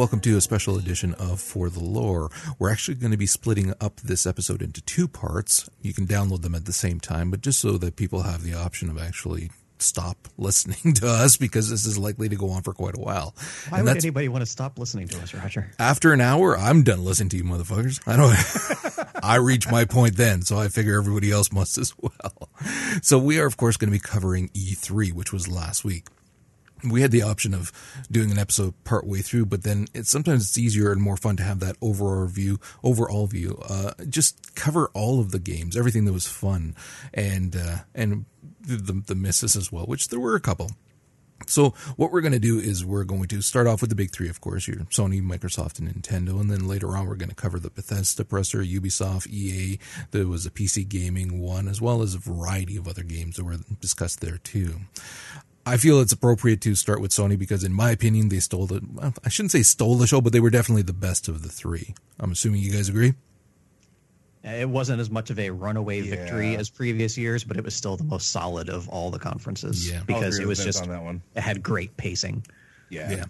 Welcome to a special edition of For the Lore. We're actually going to be splitting up this episode into two parts. You can download them at the same time, but just so that people have the option of actually stop listening to us because this is likely to go on for quite a while. Why would anybody want to stop listening to us, Roger? After an hour, I'm done listening to you motherfuckers. I don't I reach my point then, so I figure everybody else must as well. So we are of course going to be covering E3, which was last week we had the option of doing an episode part way through, but then it's sometimes it's easier and more fun to have that overall view, overall view. Uh, just cover all of the games, everything that was fun, and uh, and the the misses as well, which there were a couple. So what we're going to do is we're going to start off with the big three, of course, your Sony, Microsoft, and Nintendo, and then later on we're going to cover the Bethesda presser, Ubisoft, EA. There was a PC gaming one, as well as a variety of other games that were discussed there too. I feel it's appropriate to start with Sony because, in my opinion, they stole the. I shouldn't say stole the show, but they were definitely the best of the three. I'm assuming you guys agree. It wasn't as much of a runaway yeah. victory as previous years, but it was still the most solid of all the conferences. Yeah, because it was just on that one. It had great pacing. Yeah, yeah.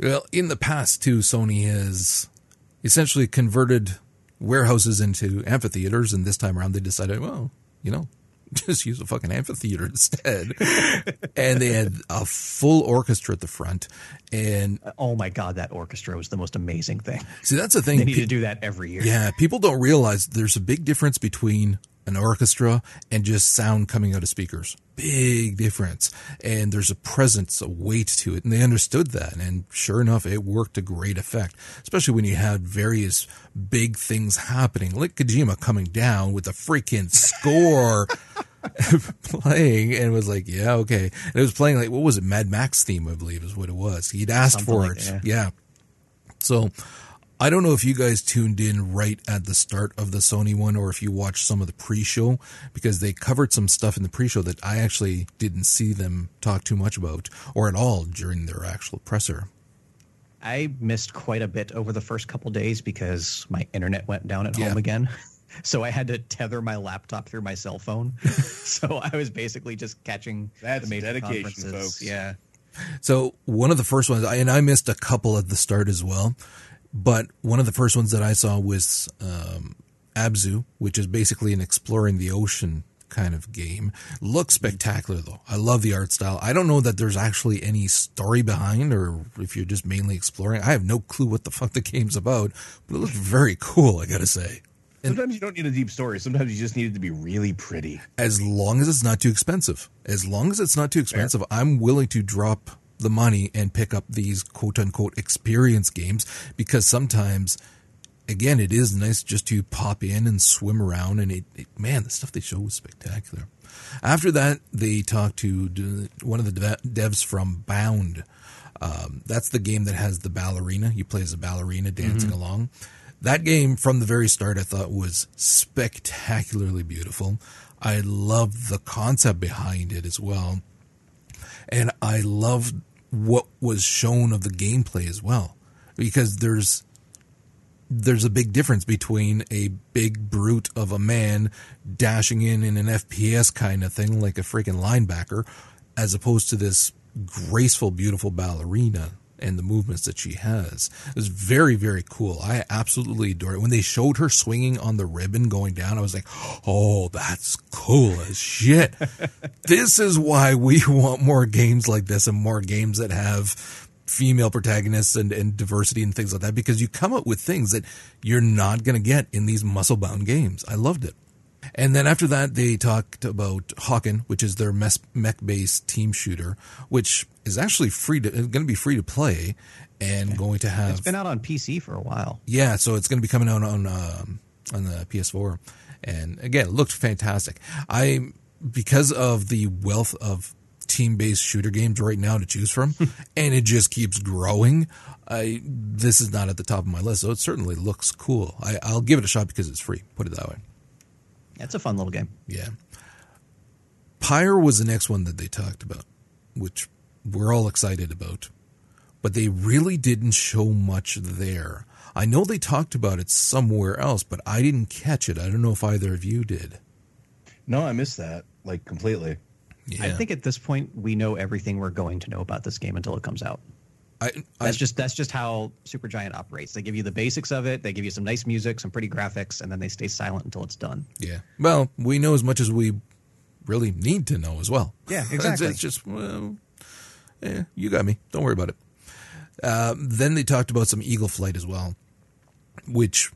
Well, in the past too, Sony has essentially converted warehouses into amphitheaters, and this time around they decided, well, you know, just use a fucking amphitheater instead. and they had a full orchestra at the front. And oh my god, that orchestra was the most amazing thing. See, that's the thing. They need Pe- to do that every year. Yeah, people don't realize there's a big difference between an orchestra and just sound coming out of speakers. Big difference. And there's a presence, a weight to it. And they understood that. And sure enough, it worked a great effect, especially when you had various big things happening, like Kojima coming down with a freaking score. playing and was like, yeah, okay. And it was playing like, what was it? Mad Max theme, I believe is what it was. He'd asked Something for like it. That. Yeah. So I don't know if you guys tuned in right at the start of the Sony one or if you watched some of the pre-show because they covered some stuff in the pre-show that I actually didn't see them talk too much about or at all during their actual presser. I missed quite a bit over the first couple days because my internet went down at yeah. home again. So I had to tether my laptop through my cell phone. so I was basically just catching That's the major dedication, conferences. folks. Yeah. So one of the first ones, and I missed a couple at the start as well. But one of the first ones that I saw was um, Abzu, which is basically an exploring the ocean kind of game. Looks spectacular though. I love the art style. I don't know that there's actually any story behind or if you're just mainly exploring. I have no clue what the fuck the game's about, but it looks very cool, I gotta say. Sometimes you don't need a deep story. Sometimes you just need it to be really pretty. As long as it's not too expensive. As long as it's not too expensive, Fair. I'm willing to drop the money and pick up these quote unquote experience games because sometimes again it is nice just to pop in and swim around and it, it man the stuff they show was spectacular after that they talked to one of the devs from bound um, that's the game that has the ballerina you play as a ballerina dancing mm-hmm. along that game from the very start i thought was spectacularly beautiful. I loved the concept behind it as well. And I loved what was shown of the gameplay as well, because there's there's a big difference between a big brute of a man dashing in in an FPS kind of thing, like a freaking linebacker, as opposed to this graceful, beautiful ballerina and the movements that she has. It was very, very cool. I absolutely adore it. When they showed her swinging on the ribbon going down, I was like, oh, that's cool as shit. this is why we want more games like this and more games that have female protagonists and, and diversity and things like that because you come up with things that you're not going to get in these muscle bound games. I loved it. And then after that, they talked about Hawken, which is their mech based team shooter, which is actually free to going to be free to play and going to have. It's been out on PC for a while. Yeah, so it's going to be coming out on um, on the PS4, and again, it looked fantastic. I because of the wealth of team based shooter games right now to choose from, and it just keeps growing. I this is not at the top of my list, so it certainly looks cool. I, I'll give it a shot because it's free. Put it that way. Yeah, it's a fun little game. Yeah. Pyre was the next one that they talked about, which we're all excited about. But they really didn't show much there. I know they talked about it somewhere else, but I didn't catch it. I don't know if either of you did. No, I missed that like completely. Yeah. I think at this point we know everything we're going to know about this game until it comes out. I, I, That's just that's just how Supergiant operates. They give you the basics of it, they give you some nice music, some pretty graphics, and then they stay silent until it's done. yeah. Well, we know as much as we really need to know as well. Yeah, exactly. It's, just, well, eh, you got me. Don't worry about it. Um, then they talked about some Eagle Flight as well, which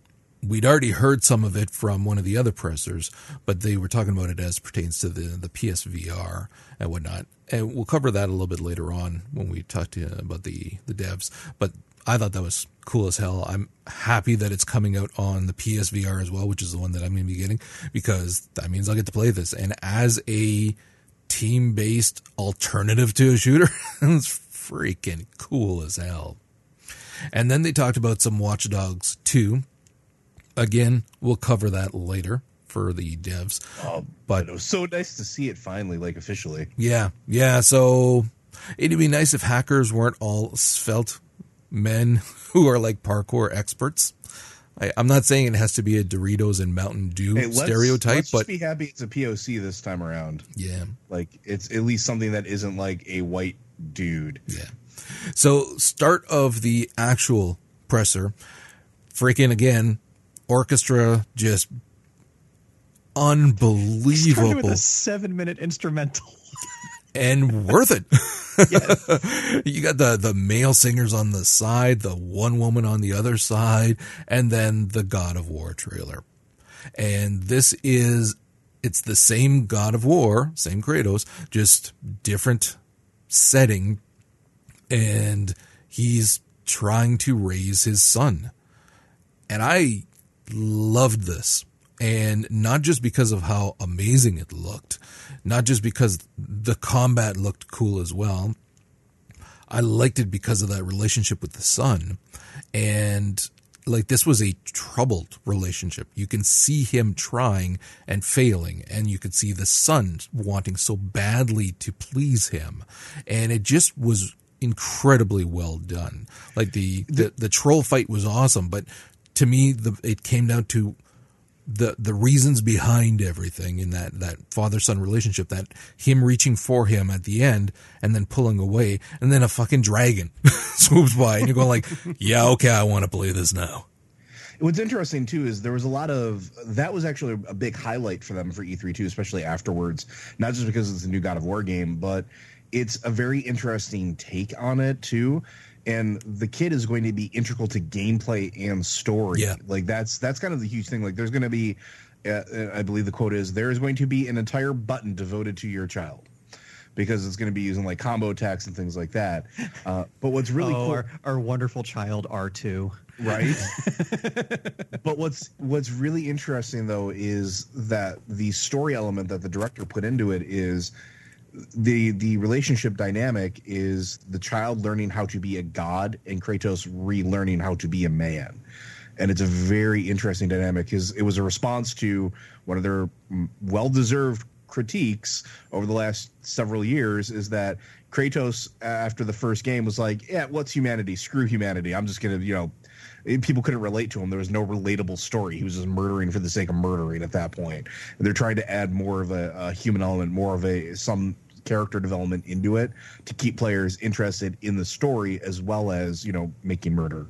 we'd already heard some of it from one of the other pressers, but they were talking about it as pertains to the, the PSVR and whatnot. And we'll cover that a little bit later on when we talk to about the, the devs. But I thought that was cool as hell. I'm happy that it's coming out on the PSVR as well, which is the one that I'm going to be getting because that means I'll get to play this. And as a team based alternative to a shooter, it's freaking cool as hell. And then they talked about some Watch Dogs 2. Again, we'll cover that later for the devs. Oh, But- it was so nice to see it finally, like officially. Yeah, yeah. So it'd be nice if hackers weren't all svelte men who are like parkour experts. I, I'm not saying it has to be a Doritos and Mountain Dew Hey, let's, stereotype, let's but just be happy it's a POC this time around. yeah, Like it's at least something that isn't like a white dude. yeah. So start of the actual presser, freaking again, orchestra just unbelievable a seven-minute instrumental. and worth it. you got the the male singers on the side, the one woman on the other side, and then the God of War trailer. And this is it's the same God of War, same Kratos, just different setting and he's trying to raise his son. And I loved this. And not just because of how amazing it looked, not just because the combat looked cool as well. I liked it because of that relationship with the son. And like this was a troubled relationship. You can see him trying and failing, and you could see the son wanting so badly to please him. And it just was incredibly well done. Like the, the, the troll fight was awesome, but to me, the, it came down to the the reasons behind everything in that that father son relationship that him reaching for him at the end and then pulling away and then a fucking dragon swoops by and you're going like yeah okay I want to play this now What's interesting too is there was a lot of that was actually a big highlight for them for E3 too, especially afterwards. Not just because it's a new God of War game, but it's a very interesting take on it too. And the kid is going to be integral to gameplay and story. Yeah. like that's that's kind of the huge thing. Like there's going to be, uh, I believe the quote is there is going to be an entire button devoted to your child. Because it's going to be using like combo attacks and things like that. Uh, but what's really oh, cool, our, our wonderful child R2. right but what's what's really interesting though is that the story element that the director put into it is the the relationship dynamic is the child learning how to be a god and Kratos relearning how to be a man and it's a very interesting dynamic because it was a response to one of their mm, well-deserved critiques over the last several years is that Kratos after the first game was like, "Yeah, what's humanity? Screw humanity. I'm just gonna, you know." People couldn't relate to him. There was no relatable story. He was just murdering for the sake of murdering at that point. And they're trying to add more of a, a human element, more of a some character development into it to keep players interested in the story as well as you know making murder.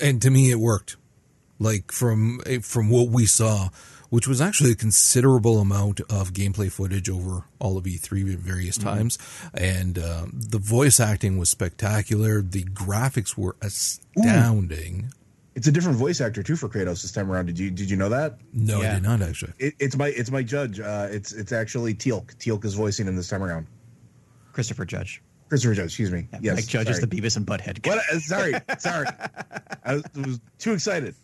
and to me it worked. Like from from what we saw which was actually a considerable amount of gameplay footage over all of E3 at various times. And uh, the voice acting was spectacular. The graphics were astounding It's a different voice actor too for Kratos this time around. Did you did you know that? no I did not actually It, it's my it's Mike Judge. Uh, it's it's actually Teal'c. Teal'c is voicing him this time around. Christopher Judge. Christopher Judge, excuse me. Yeah, yes, Mike Judge is the Beavis and Butthead guy. What? uh, Sorry, sorry. I was, was too excited.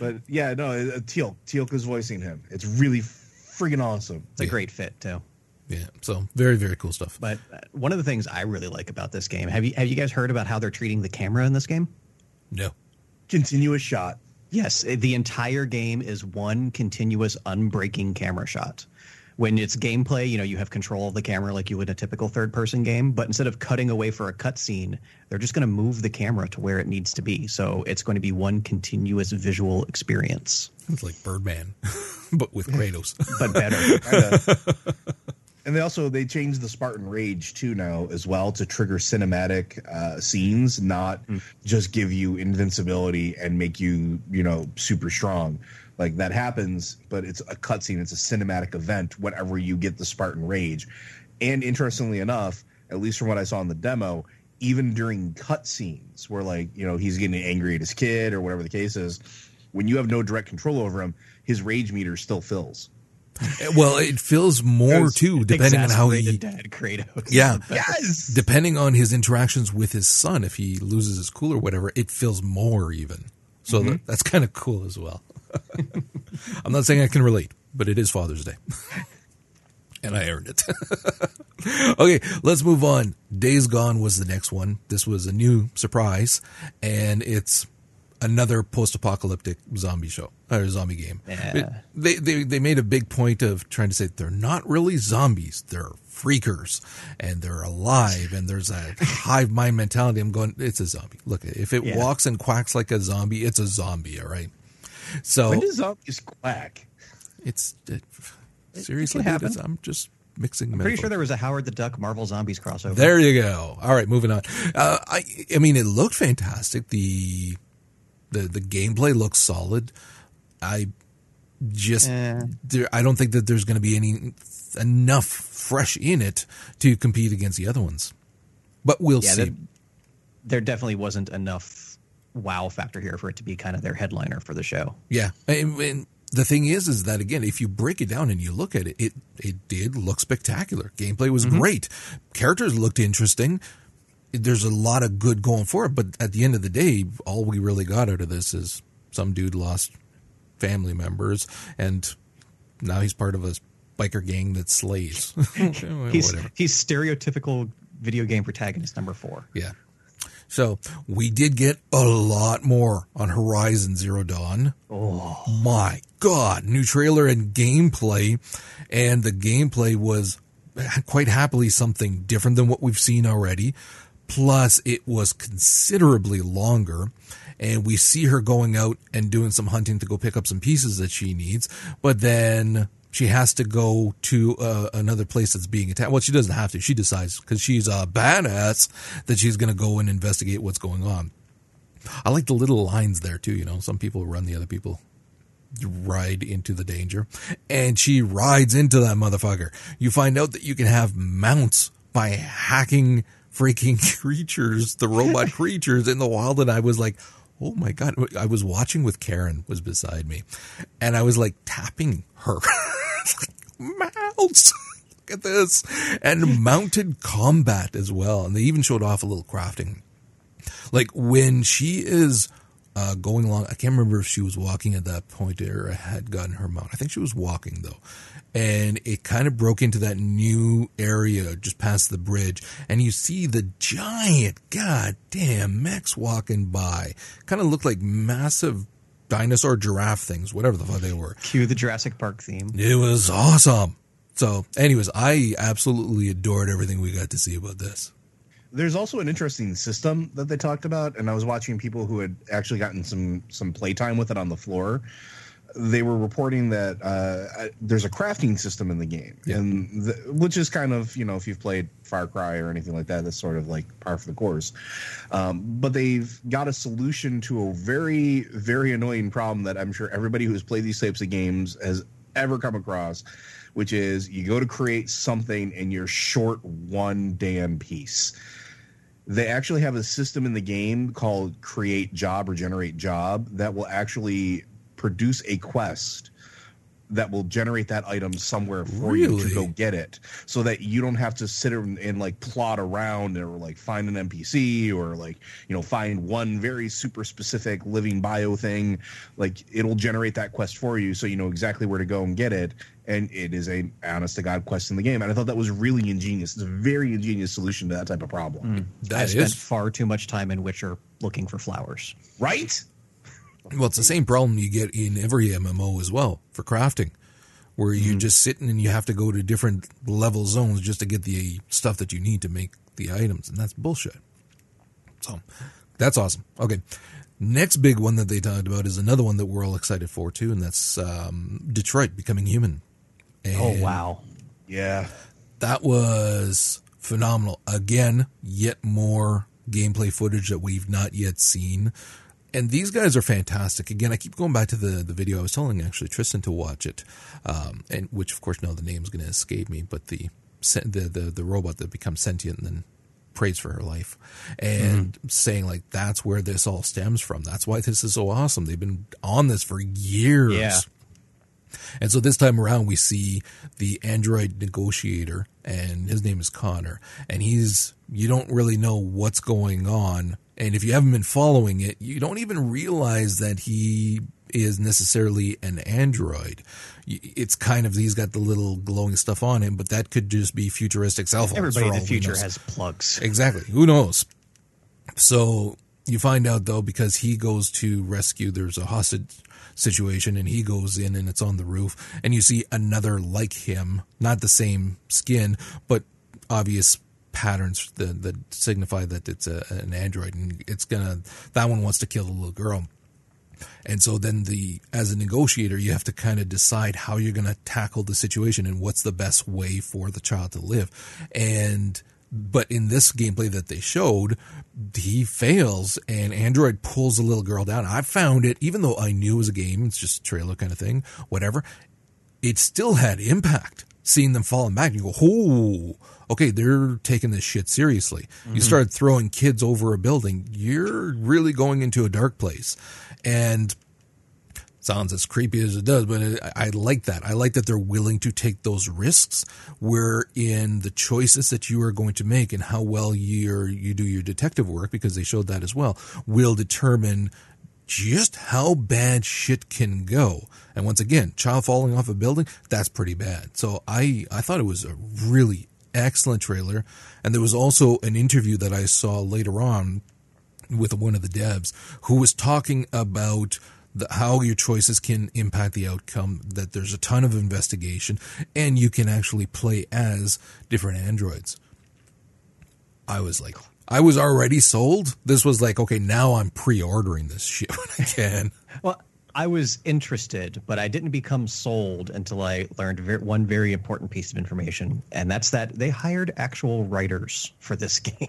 But yeah, no, uh, Teal'c. Teal'c is voicing him. It's really freaking awesome. It's a Yeah. great fit, too. Yeah, so very very cool stuff. But uh, one of the things I really like about this game have you have you guys heard about how they're treating the camera in this game? No. Continuous shot. Yes, eh, the entire game is one continuous unbreaking camera shot. When it's gameplay, you know, you have control of the camera like you would in a typical third person game, but instead of cutting away for a cutscene, they're just going to move the camera to where it needs to be. So it's going to be one continuous visual experience. It's like Birdman, but with Kratos. but better. and they also they changed the Spartan Rage too now as well to trigger cinematic uh, scenes, not mm. just give you invincibility and make you you know super strong. Like that happens, but it's a cutscene. It's a cinematic event whenever you get the Spartan Rage. And interestingly enough, at least from what I saw in the demo, even during cutscenes where like you know he's getting angry at his kid or whatever the case is, when you have no direct control over him, his rage meter still fills. well, it feels more too, depending on how he. Dad Kratos. Yeah. yes. Depending on his interactions with his son, if he loses his cool or whatever, it feels more even. So mm-hmm. that, that's kind of cool as well. I'm not saying I can relate, but it is Father's Day. and I earned it. okay, let's move on. Days Gone was the next one. This was a new surprise, and it's another post-apocalyptic zombie show or zombie game. Yeah. They, they they made a big point of trying to say they're not really zombies; they're freakers, and they're alive, and there's a hive mind mentality. I'm going, it's a zombie. Look, if it yeah. walks and quacks like a zombie, it's a zombie. All right. So when does zombies quack? It's it, seriously, it dude, I'm just mixing. I'm pretty sure there was a Howard the Duck Marvel Zombies crossover. There you go. All right, moving on. Uh, I I mean, it looked fantastic. The the the gameplay looks solid. I just there, I don't think that there's going to be any enough fresh in it to compete against the other ones. But we'll yeah, see. There, there definitely wasn't enough wow factor here for it to be kind of their headliner for the show. Yeah, and, and, the thing is, is that again, if you break it down and you look at it, it it did look spectacular. Gameplay was mm-hmm. great. Characters looked interesting. There's a lot of good going for it, but at the end of the day, all we really got out of this is some dude lost family members, and now he's part of a biker gang that slays. he's, he's stereotypical video game protagonist number four. Yeah. So we did get a lot more on Horizon Zero Dawn. Oh my God. New trailer and gameplay. And the gameplay was quite happily something different than what we've seen already. Plus, it was considerably longer. And we see her going out and doing some hunting to go pick up some pieces that she needs. But then she has to go to uh, another place that's being attacked. Well, she doesn't have to. She decides because she's a badass that she's going to go and investigate what's going on. I like the little lines there too. You know, some people run the other people ride into the danger, and she rides into that motherfucker. You find out that you can have mounts by hacking freaking creatures, the robot creatures in the wild, and I was like, oh my god i was watching with karen was beside me and i was like tapping her mounts. Look at this. And mounted combat as well. And they even showed off a little crafting. Like when she is uh, going along, I can't remember if she was walking at that point or had gotten her mount. I think she was walking though. And it kind of broke into that new area just past the bridge. And you see the giant, goddamn mechs walking by. Kind of looked like massive dinosaur giraffe things, whatever the fuck they were. Cue the Jurassic Park theme. It was awesome. So, anyways, I absolutely adored everything we got to see about this. There's also an interesting system that they talked about, and I was watching people who had actually gotten some some playtime with it on the floor they were reporting that uh, there's a crafting system in the game, yeah. and the, which is kind of you know if you've played Far Cry or anything like that, that's sort of like par for the course. Um, but they've got a solution to a very very annoying problem that I'm sure everybody who's played these types of games has ever come across, which is you go to create something and you're short one damn piece they actually have a system in the game called create job or generate job that will actually produce a quest that will generate that item somewhere for you to go get it so that you don't have to sit and, and like plot around or like find an npc or like you know find one very super specific living bio thing. Like it'll generate that quest for you so you know exactly where to go and get it and it is a honest to god quest in the game. And i thought that was really ingenious. It's a very ingenious solution to that type of problem. Hmm. I That spent is far too much time in Witcher looking for flowers. right well, it's the same problem you get in every MMO as well for crafting, where you're just sitting and you have to go to different level zones just to get the stuff that you need to make the items, and that's bullshit. So that's awesome. Okay. Next big one that they talked about is another one that we're all excited for too, and that's um, Detroit becoming human. Oh wow! yeah that was phenomenal. Again, yet more gameplay footage that we've not yet seen. And these guys are fantastic. Again, I keep going back to the, the video. I was telling actually Tristan to watch it, um, and which of course now the name's going to escape me. But the, the the the robot that becomes sentient and then prays for her life, and saying like that's where this all stems from. That's why this is so awesome. They've been on this for years. Yeah. And so this time around, we see the android negotiator, and his name is Connor. And he's, you don't really know what's going on. And if you haven't been following it, you don't even realize that he is necessarily an android. It's kind of, he's got the little glowing stuff on him, but that could just be futuristic cell phones. Everybody in the future has plugs. Exactly. Who knows? So you find out though because he goes to rescue. There's a hostage situation, and he goes in, and it's on the roof, and you see another like him, not the same skin, but obvious patterns that, that signify that it's a, an android, and it's gonna. That one wants to kill the little girl. And so then the as a negotiator, you have to kind of decide how you're going to tackle the situation and what's the best way for the child to live. And but in this gameplay that they showed, he fails and Android pulls the little girl down. I found it, even though I knew it was a game, it's just a trailer kind of thing, whatever. It still had impact. Seeing them falling back, you go, oh, okay, they're taking this shit seriously. You mm-hmm. start throwing kids over a building, you're really going into a dark place. And sounds as creepy as it does, but it, I I like that. I like that they're willing to take those risks. Where in the choices that you are going to make and how well you you do your detective work, because they showed that as well, will determine just how bad shit can go. And once again, child falling off a building, that's pretty bad. So I I thought it was a really excellent trailer, and there was also an interview that I saw later on with one of the devs who was talking about the, how your choices can impact the outcome, that there's a ton of investigation, and you can actually play as different androids. I was like, I was already sold. This was like, okay, now I'm pre ordering this shit when I can. Well, I was interested, but I didn't become sold until I learned ver- one very important piece of information, and that's that they hired actual writers for this game.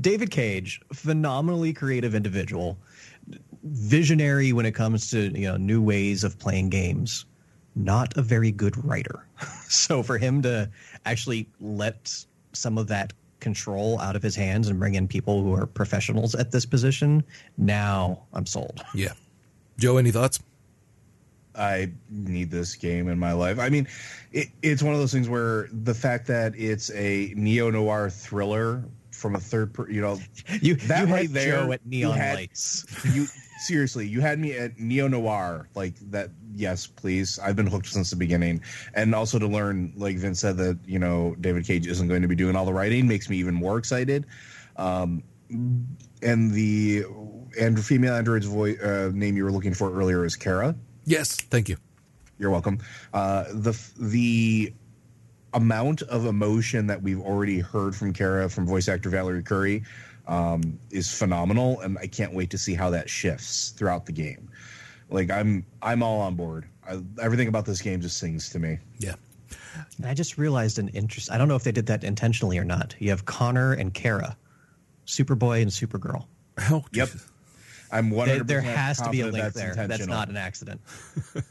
David Cage, phenomenally creative individual, visionary when it comes to you know new ways of playing games, not a very good writer. so for him to actually let some of that control out of his hands and bring in people who are professionals at this position, now I'm sold. Yeah. Joe, any thoughts? I need this game in my life. I mean, it, it's one of those things where the fact that it's a neo noir thriller from a third, per, you know, You, That you had right there, Joe at you neon had- lights. you seriously, you had me at neo noir like that. Yes, please. I've been hooked since the beginning, and also to learn, like Vince said, that you know David Cage isn't going to be doing all the writing makes me even more excited. Um, and the and female android's voice uh, name you were looking for earlier is Kara. Yes. Thank you. You're welcome. Uh, the the amount of emotion that we've already heard from Kara from voice actor Valorie Curry um, is phenomenal, and I can't wait to see how that shifts throughout the game. Like I'm I'm all on board. I, everything about this game just sings to me. Yeah. And I just realized an interest. I don't know if they did that intentionally or not. You have Connor and Kara, Superboy and Supergirl. Oh, Yep. I'm 100 There, there has to be a link that's there. That's not an accident.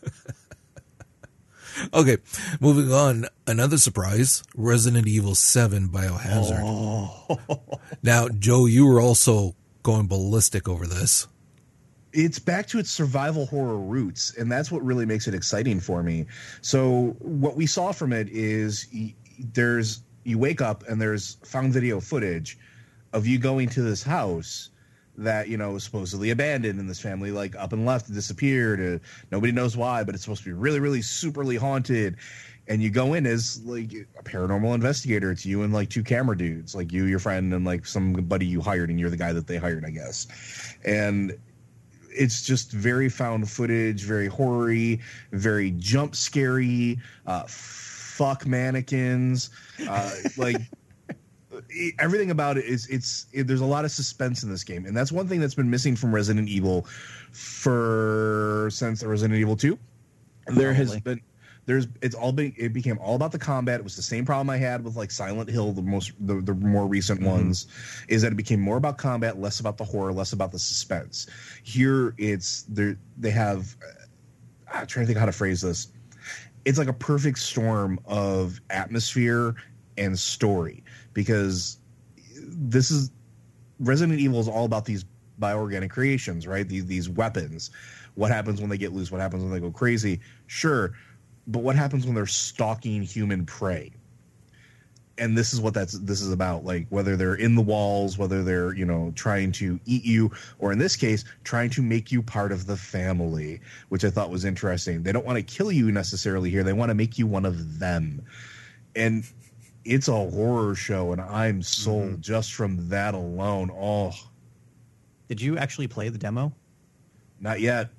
Okay, moving on. Another surprise: Resident Evil Seven Biohazard. Oh. Now, Joe, you were also going ballistic over this. it's back to its survival horror roots and that's what really makes it exciting for me so what we saw from it is y- there's you wake up and there's found video footage of you going to this house that you know was supposedly abandoned and this family like up and left and disappeared uh, nobody knows why but it's supposed to be really really superly haunted. And you go in as like a paranormal investigator. It's you and like two camera dudes like you your friend and like somebody you hired and you're the guy that they hired i guess. And it's just very found footage, very horror very jump scary, uh, fuck mannequins, uh, like everything about it is it's it, there's a lot of suspense in this game, and that's one thing that's been missing from Resident Evil for since Resident Evil Two. There has been there's it's all been it became all about the combat. It was the same problem I had with like Silent Hill, the most the, the more recent mm-hmm. ones, is that it became more about combat, less about the horror, less about the suspense. Here it's they they have I'm trying to think how to phrase this. It's like a perfect storm of atmosphere and story because this is Resident Evil is all about these bioorganic creations, right? These these weapons. What happens when they get loose? What happens when they go crazy? Sure, but what happens when they're stalking human prey? And this is what that's this is about. Like whether they're in the walls, whether they're you know trying to eat you, or in this case, trying to make you part of the family, which I thought was interesting. They don't want to kill you necessarily here; they want to make you one of them. And it's a horror show, and I'm sold mm-hmm. just from that alone. Oh, did you actually play the demo? Not yet.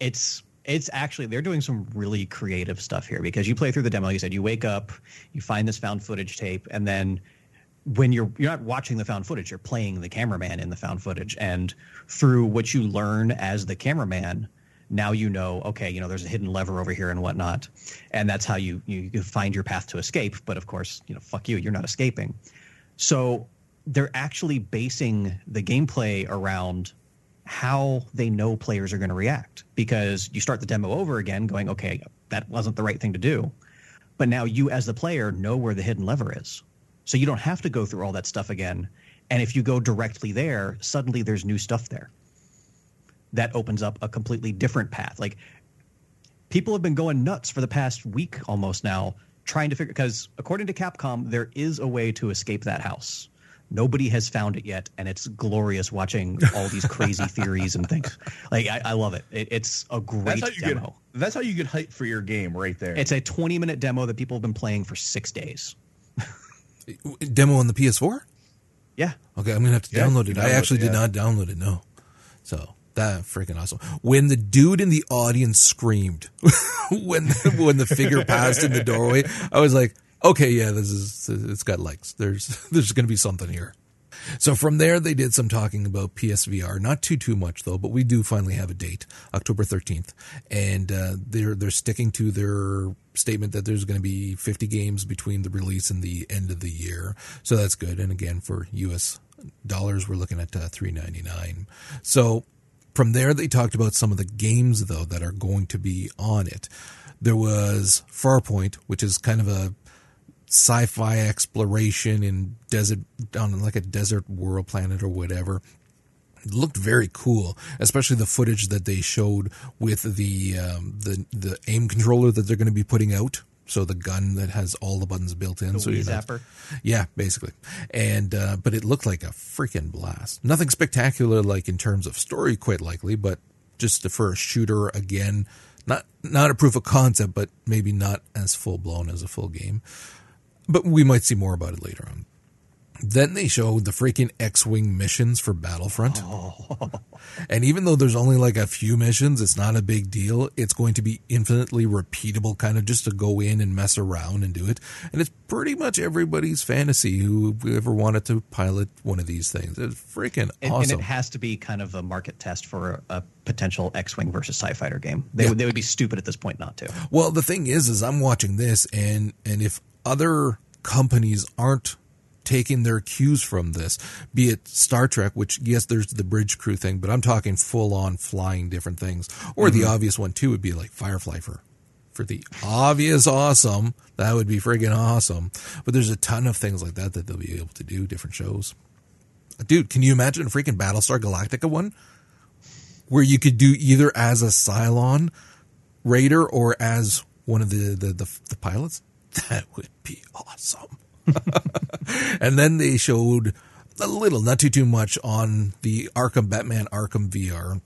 It's it's actually they're doing some really creative stuff here because you play through the demo you said you wake up you find this found footage tape and then when you're you're not watching the found footage you're playing the cameraman in the found footage and through what you learn as the cameraman now you know okay you know there's a hidden lever over here and whatnot. And that's how you you, you find your path to escape. But of course you know fuck you you're not escaping. So they're actually basing the gameplay around how they know players are going to react. Because you start the demo over again going okay that wasn't the right thing to do. But now you as the player know where the hidden lever is. So you don't have to go through all that stuff again. And if you go directly there suddenly there's new stuff there that opens up a completely different path like people have been going nuts for the past week almost now trying to figure because according to capcom there is a way to escape that house Nobody has found it yet, and it's glorious watching all these crazy theories and things. Like I, I love it. it. It's a great that's demo. Get, that's how you get hype for your game, right there. It's a 20 minute demo that people have been playing for six days. demo on the PS4? Yeah. Okay, I'm gonna have to yeah, download it. I actually it, yeah. did not download it. No. So that freaking awesome. When the dude in the audience screamed when the, when the figure passed in the doorway, I was like, okay, yeah, this is it's got legs. There's there's going to be something here. So from there, they did some talking about PSVR, not too too much though, but we do finally have a date, October thirteenth, and uh, they're they're sticking to their statement that there's going to be 50 games between the release and the end of the year. So that's good. And again, for U.S. dollars, we're looking at uh, 3.99. So from there, they talked about some of the games though that are going to be on it. There was Farpoint, which is kind of a sci-fi exploration in desert on like a desert world planet or whatever. It looked very cool, especially the footage that they showed with the um, the the aim controller that they're going to be putting out. So the gun that has all the buttons built in. The so you know, zapper. Yeah, basically. And uh, but it looked like a freaking blast. Nothing spectacular, like in terms of story, quite likely, but just for a shooter again. Not not a proof of concept, but maybe not as full blown as a full game. But we might see more about it later on. Then they showed the freaking X-wing missions for Battlefront. Oh. And even though there's only like a few missions, it's not a big deal. It's going to be infinitely repeatable, kind of just to go in and mess around and do it. And it's pretty much everybody's fantasy who ever wanted to pilot one of these things. It's freaking and, awesome. And it has to be kind of a market test for a, a potential X-wing versus Tie Fighter game. They, yeah. would, they would be stupid at this point not to. Well, the thing is, is I'm watching this, and and if other companies aren't taking their cues from this, be it Star Trek, which yes, there's the bridge crew thing, but I'm talking full on flying different things. Or mm-hmm. the obvious one too would be like Firefly for for the obvious awesome. That would be friggin' awesome. But there's a ton of things like that that they'll be able to do, different shows. Dude, can you imagine a freaking Battlestar Galactica one? where you could do either as a Cylon raider or as one of the the, the, the pilots. That would be awesome. and then they showed a little, not too too much, on the Arkham Batman Arkham VR.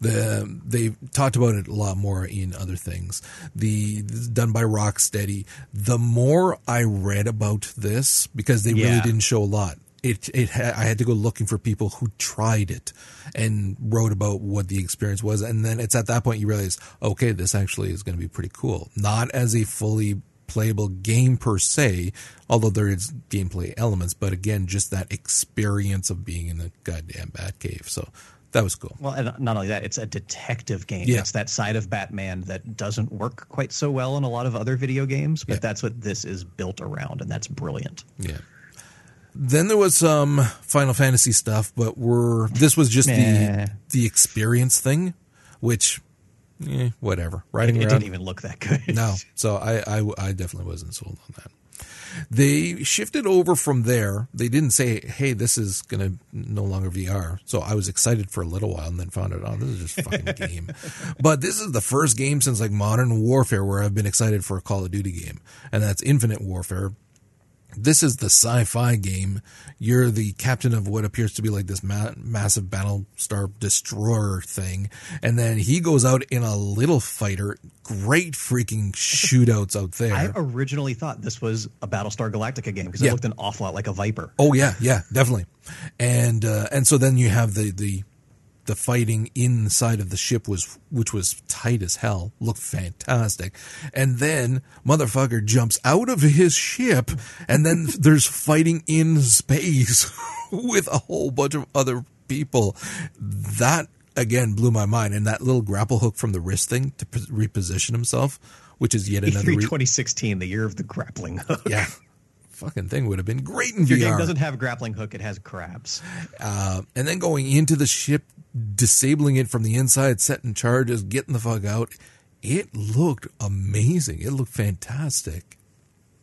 The they talked about it a lot more in other things. The done by Rocksteady. The more I read about this, because they really didn't show a lot. It it ha- I had to go looking for people who tried it and wrote about what the experience was, and then it's at that point you realize, okay, this actually is going to be pretty cool. Not as a fully playable game per se, although there is gameplay elements, but again, just that experience of being in the goddamn Batcave. So that was cool. Well, and not only that, it's a detective game. Yeah. It's that side of Batman that doesn't work quite so well in a lot of other video games, but Yeah. that's what this is built around, and that's brilliant. Yeah. Then there was some Final Fantasy stuff, but we're this was just the the experience thing, which eh, whatever. Riding It around. didn't even look that good. No, so I, I I definitely wasn't sold on that. They shifted over from there. They didn't say, "Hey, this is gonna no longer VR." So I was excited for a little while, and then found out, "Oh, this is just a fucking game." But this is the first game since like Modern Warfare where I've been excited for a Call of Duty game, and that's Infinite Warfare. This is the sci-fi game. You're the captain of what appears to be like this ma- massive Battlestar destroyer thing, and then he goes out in a little fighter. Great freaking shootouts out there. I originally thought this was a Battlestar Galactica game because Yeah. it looked an awful lot like a Viper. Oh yeah, yeah, definitely. And uh, and so then you have the the the fighting inside of the ship was which was tight as hell, looked fantastic. And then motherfucker jumps out of his ship and then there's fighting in space with a whole bunch of other people. That again blew my mind and that little grapple hook from the wrist thing to p- reposition himself, which is yet another E3 re- 2016, the year of the grappling hook. yeah. Fucking thing would have been great in If your VR. game doesn't have a grappling hook, it has crabs. uh, and then going into the ship, disabling it from the inside, setting charges, getting the fuck out. It looked amazing. It looked fantastic.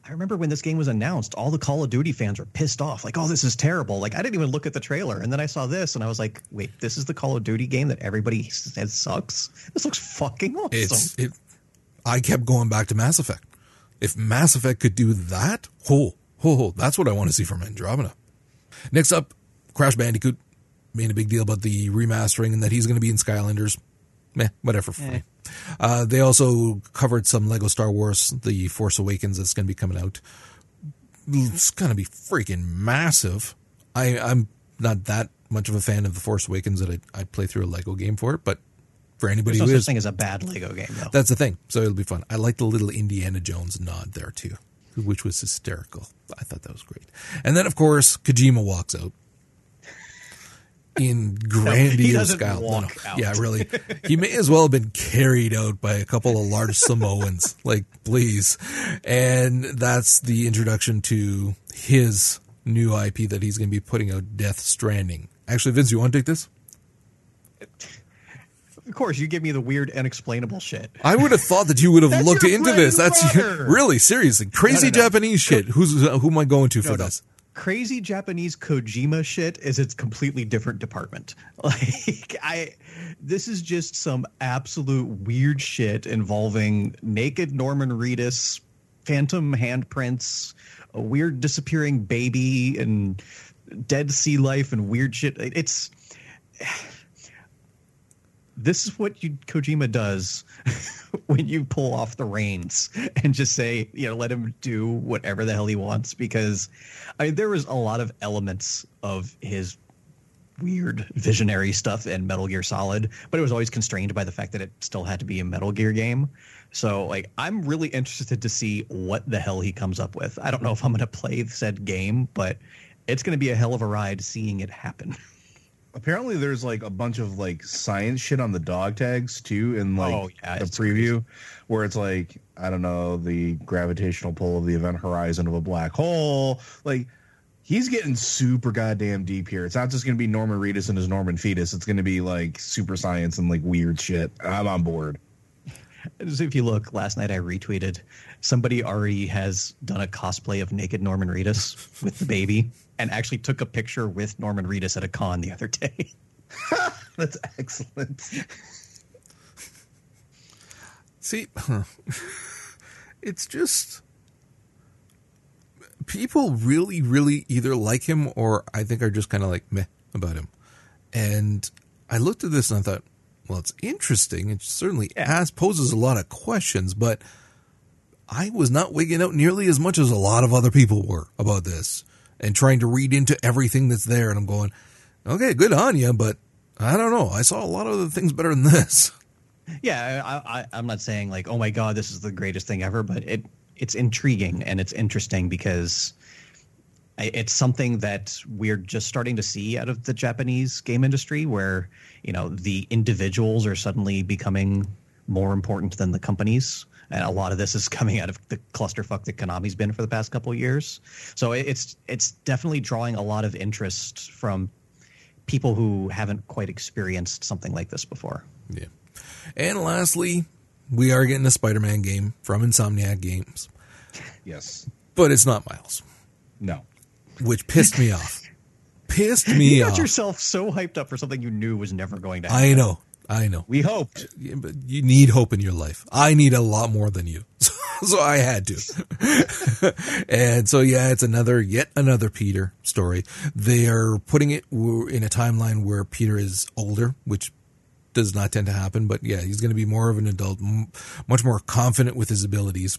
I remember when this game was announced, all the Call of Duty fans were pissed off, like, "Oh, this is terrible!" Like, I didn't even look at the trailer, and then I saw this, and I was like, "Wait, this is the Call of Duty game that everybody says sucks? This looks fucking awesome." It's it. I kept going back to Mass Effect. If Mass Effect could do that, oh, oh, that's what I want to see from Andromeda. Next up, Crash Bandicoot made a big deal about the remastering and that he's going to be in Skylanders. Meh, whatever for me. Uh, they also covered some Lego Star Wars, The Force Awakens that's going to be coming out. It's going to be freaking massive. I, I'm not that much of a fan of The Force Awakens that I'd, I'd play through a Lego game for it, but for anybody There's no who such is, thing as a bad Lego game, though. that's the thing. So it'll be fun. I like the little Indiana Jones nod there too, which was hysterical. I thought that was great. And then of course Kojima walks out in grandiose style. walk out. Yeah, really. He may as well have been carried out by a couple of large Samoans. like, please. And that's the introduction to his new IP that he's going to be putting out, Death Stranding. Actually, Vince, you want to take this? Of course, you give me the weird, unexplainable shit. I would have thought that you would have looked into this. That's really seriously crazy No, no, no. Japanese shit. Who's uh, who am I going to for this? Crazy Japanese Kojima shit is its completely different department. Like I this is just some absolute weird shit involving naked Norman Reedus, phantom handprints, a weird disappearing baby and dead sea life and weird shit. It's this is what you, Kojima does when you pull off the reins and just say, you know, let him do whatever the hell he wants. Because I mean, there was a lot of elements of his weird visionary stuff in Metal Gear Solid, but it was always constrained by the fact that it still had to be a Metal Gear game. So, like, I'm really interested to see what the hell he comes up with. I don't know if I'm going to play said game, but it's going to be a hell of a ride seeing it happen. apparently there's like a bunch of like science shit on the dog tags too in oh, like Oh, yeah, the preview where it's like i don't know the gravitational pull of the event horizon of a black hole. Like he's getting super goddamn deep here. It's not just going to be norman reedus and his norman fetus. It's going to be like super science and like weird shit. I'm on board. If you look, last night I retweeted somebody already has done a cosplay of naked Norman Reedus with the baby and actually took a picture with Norman Reedus at a con the other day. That's excellent. See, it's just people really, really either like him or I think are just kind of like meh about him. And I looked at this and I thought, well, it's interesting. It certainly poses a lot of questions, but I was not wigging out nearly as much as a lot of other people were about this and trying to read into everything that's there. And I'm going, okay, good on you, but I don't know. I saw a lot of other things better than this. Yeah, I, I, I'm not saying like, oh my god, this is the greatest thing ever, but it it's intriguing and it's interesting because it's something that we're just starting to see out of the Japanese game industry, where you know the individuals are suddenly becoming more important than the companies. And a lot of this is coming out of the clusterfuck that Konami's been for the past couple years. So it's it's definitely drawing a lot of interest from people who haven't quite experienced something like this before. Yeah. And lastly, we are getting a Spider-Man game from Insomniac Games. Yes. But it's not Miles. No. Which pissed me off. Pissed me you off. You got yourself so hyped up for something you knew was never going to happen. I know. I know. We hoped. But you need hope in your life. I need a lot more than you. So, so I had to. and so, yeah, it's another, yet another Peter story. They are putting it in a timeline where Peter is older, which does not tend to happen. But yeah, he's going to be more of an adult, much more confident with his abilities,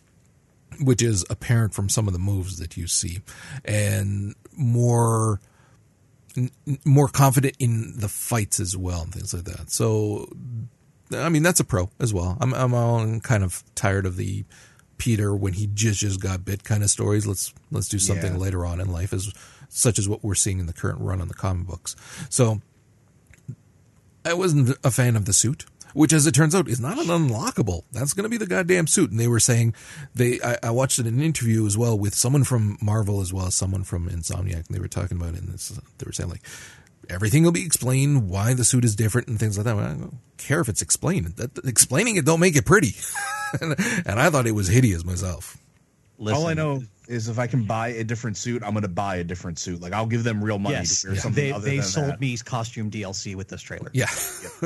which is apparent from some of the moves that you see, and more more confident in the fights as well and things like that. So, I mean, that's a pro as well. I'm I'm all kind of tired of the Peter when he just just got bit kind of stories. Let's let's do something Yeah. later on in life, as such as what we're seeing in the current run on the comic books. So, I wasn't a fan of the suit. Which, as it turns out, is not an unlockable. That's going to be the goddamn suit. And they were saying they. I, I watched it in an interview as well with someone from Marvel as well as someone from Insomniac, and they were talking about it. And this, they were saying like everything will be explained why the suit is different and things like that. Well, I don't care if it's explained. That, explaining it don't make it pretty. and, and I thought it was hideous myself. Listen, All I know is if I can buy a different suit, I'm going to buy a different suit. Like I'll give them real money Yes, to wear something they other they than sold that. me costume DLC with this trailer. Yeah.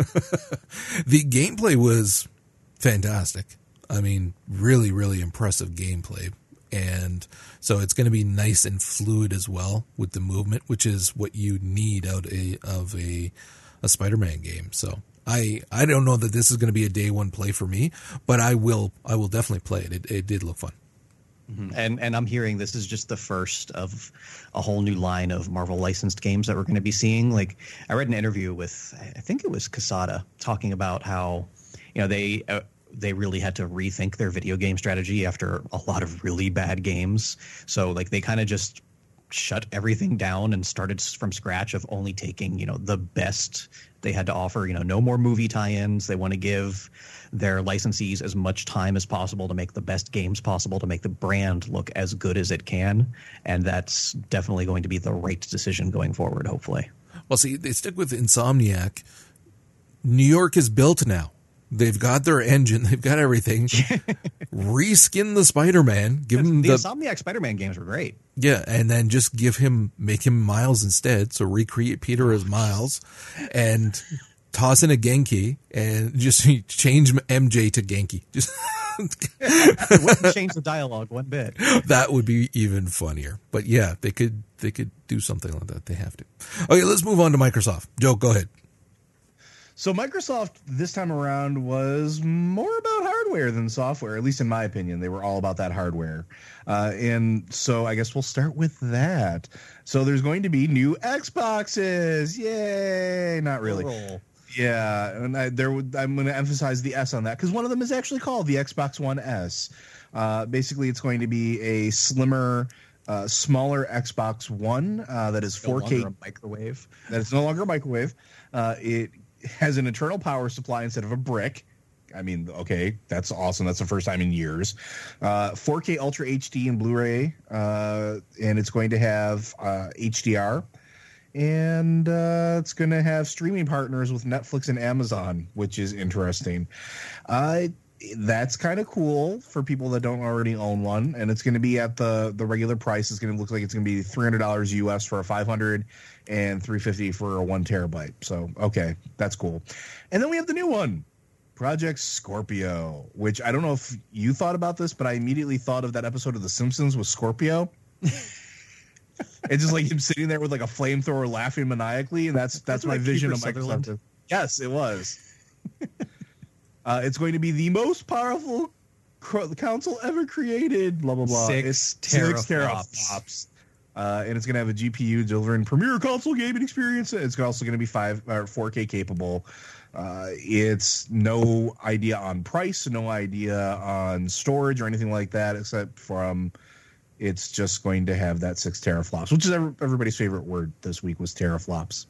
the gameplay was fantastic. I mean, really, really impressive gameplay. And so it's going to be nice and fluid as well with the movement, which is what you need out a, of a, a Spider-Man game. So I, I don't know that this is going to be a day one play for me, but I will, I will definitely play it. It, it did look fun. And and I'm hearing this is just the first of a whole new line of Marvel licensed games that we're going to be seeing. Like I read an interview with I think it was Quesada talking about how you know they uh, they really had to rethink their video game strategy after a lot of really bad games. So like they kind of just shut everything down and started from scratch of only taking you know the best they had to offer you know no more movie tie-ins they want to give their licensees as much time as possible to make the best games possible to make the brand look as good as it can and that's definitely going to be the right decision going forward hopefully Well, see, they stick with Insomniac. New York is built now. They've got their engine. They've got everything. Reskin the Spider-Man. Give him the the insomniac spider-man games were great Yeah, and then just give him, make him Miles instead. So recreate Peter as Miles, and toss in a Ganke, and just change MJ to Ganke. Just wouldn't change the dialogue one bit that would be even funnier. But yeah, they could they could do something like that. They have to. Okay, let's move on to Microsoft. Joe, go ahead. So Microsoft this time around was more about hardware than software, at least in my opinion. They were all about that hardware, uh, and so I guess we'll start with that. So there's going to be new Xboxes, yay! Not really. Plural. Yeah, and I, there I'm going to emphasize the S on that because one of them is actually called the Xbox One S. Uh, basically, it's going to be a slimmer, uh, smaller Xbox One uh, that is No 4K longer a microwave that it's no longer a microwave. Uh, it has an internal power supply instead of a brick. I mean, okay, that's awesome. That's the first time in years. Uh, 4K Ultra HD and Blu-ray, uh, and it's going to have uh, HDR, and uh, it's going to have streaming partners with Netflix and Amazon, which is interesting. Uh, that's kind of cool for people that don't already own one and it's going to be at the the regular price it's going to look like it's going to be $300 us for a 500 and 350 for a one terabyte so okay that's cool and then we have the new one project scorpio which i don't know if you thought about this but i immediately thought of that episode of the simpsons with scorpio it's just like him sitting there with like a flamethrower laughing maniacally and that's that's my vision of microsoft yes it was uh, it's going to be the most powerful console ever created. Blah blah blah. Six it's teraflops. six teraflops. Uh, and it's going to have a GPU delivering premier console gaming experience. It's also going to be five or 4K capable. Uh, it's no idea on price, no idea on storage or anything like that, except from it's just going to have that six teraflops, which is everybody's favorite word this week was teraflops.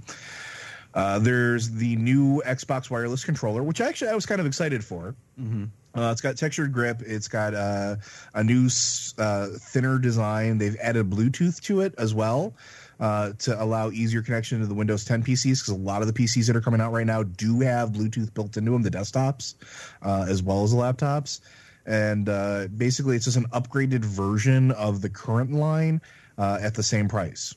Uh, there's the new Xbox wireless controller, which actually I was kind of excited for. Mm-hmm. Uh, it's got textured grip. It's got uh, a new uh, thinner design. They've added Bluetooth to it as well uh, to allow easier connection to the Windows 10 PCs because a lot of the PCs that are coming out right now do have Bluetooth built into them, the desktops uh, as well as the laptops. And basically, it's just an upgraded version of the current line at the same price.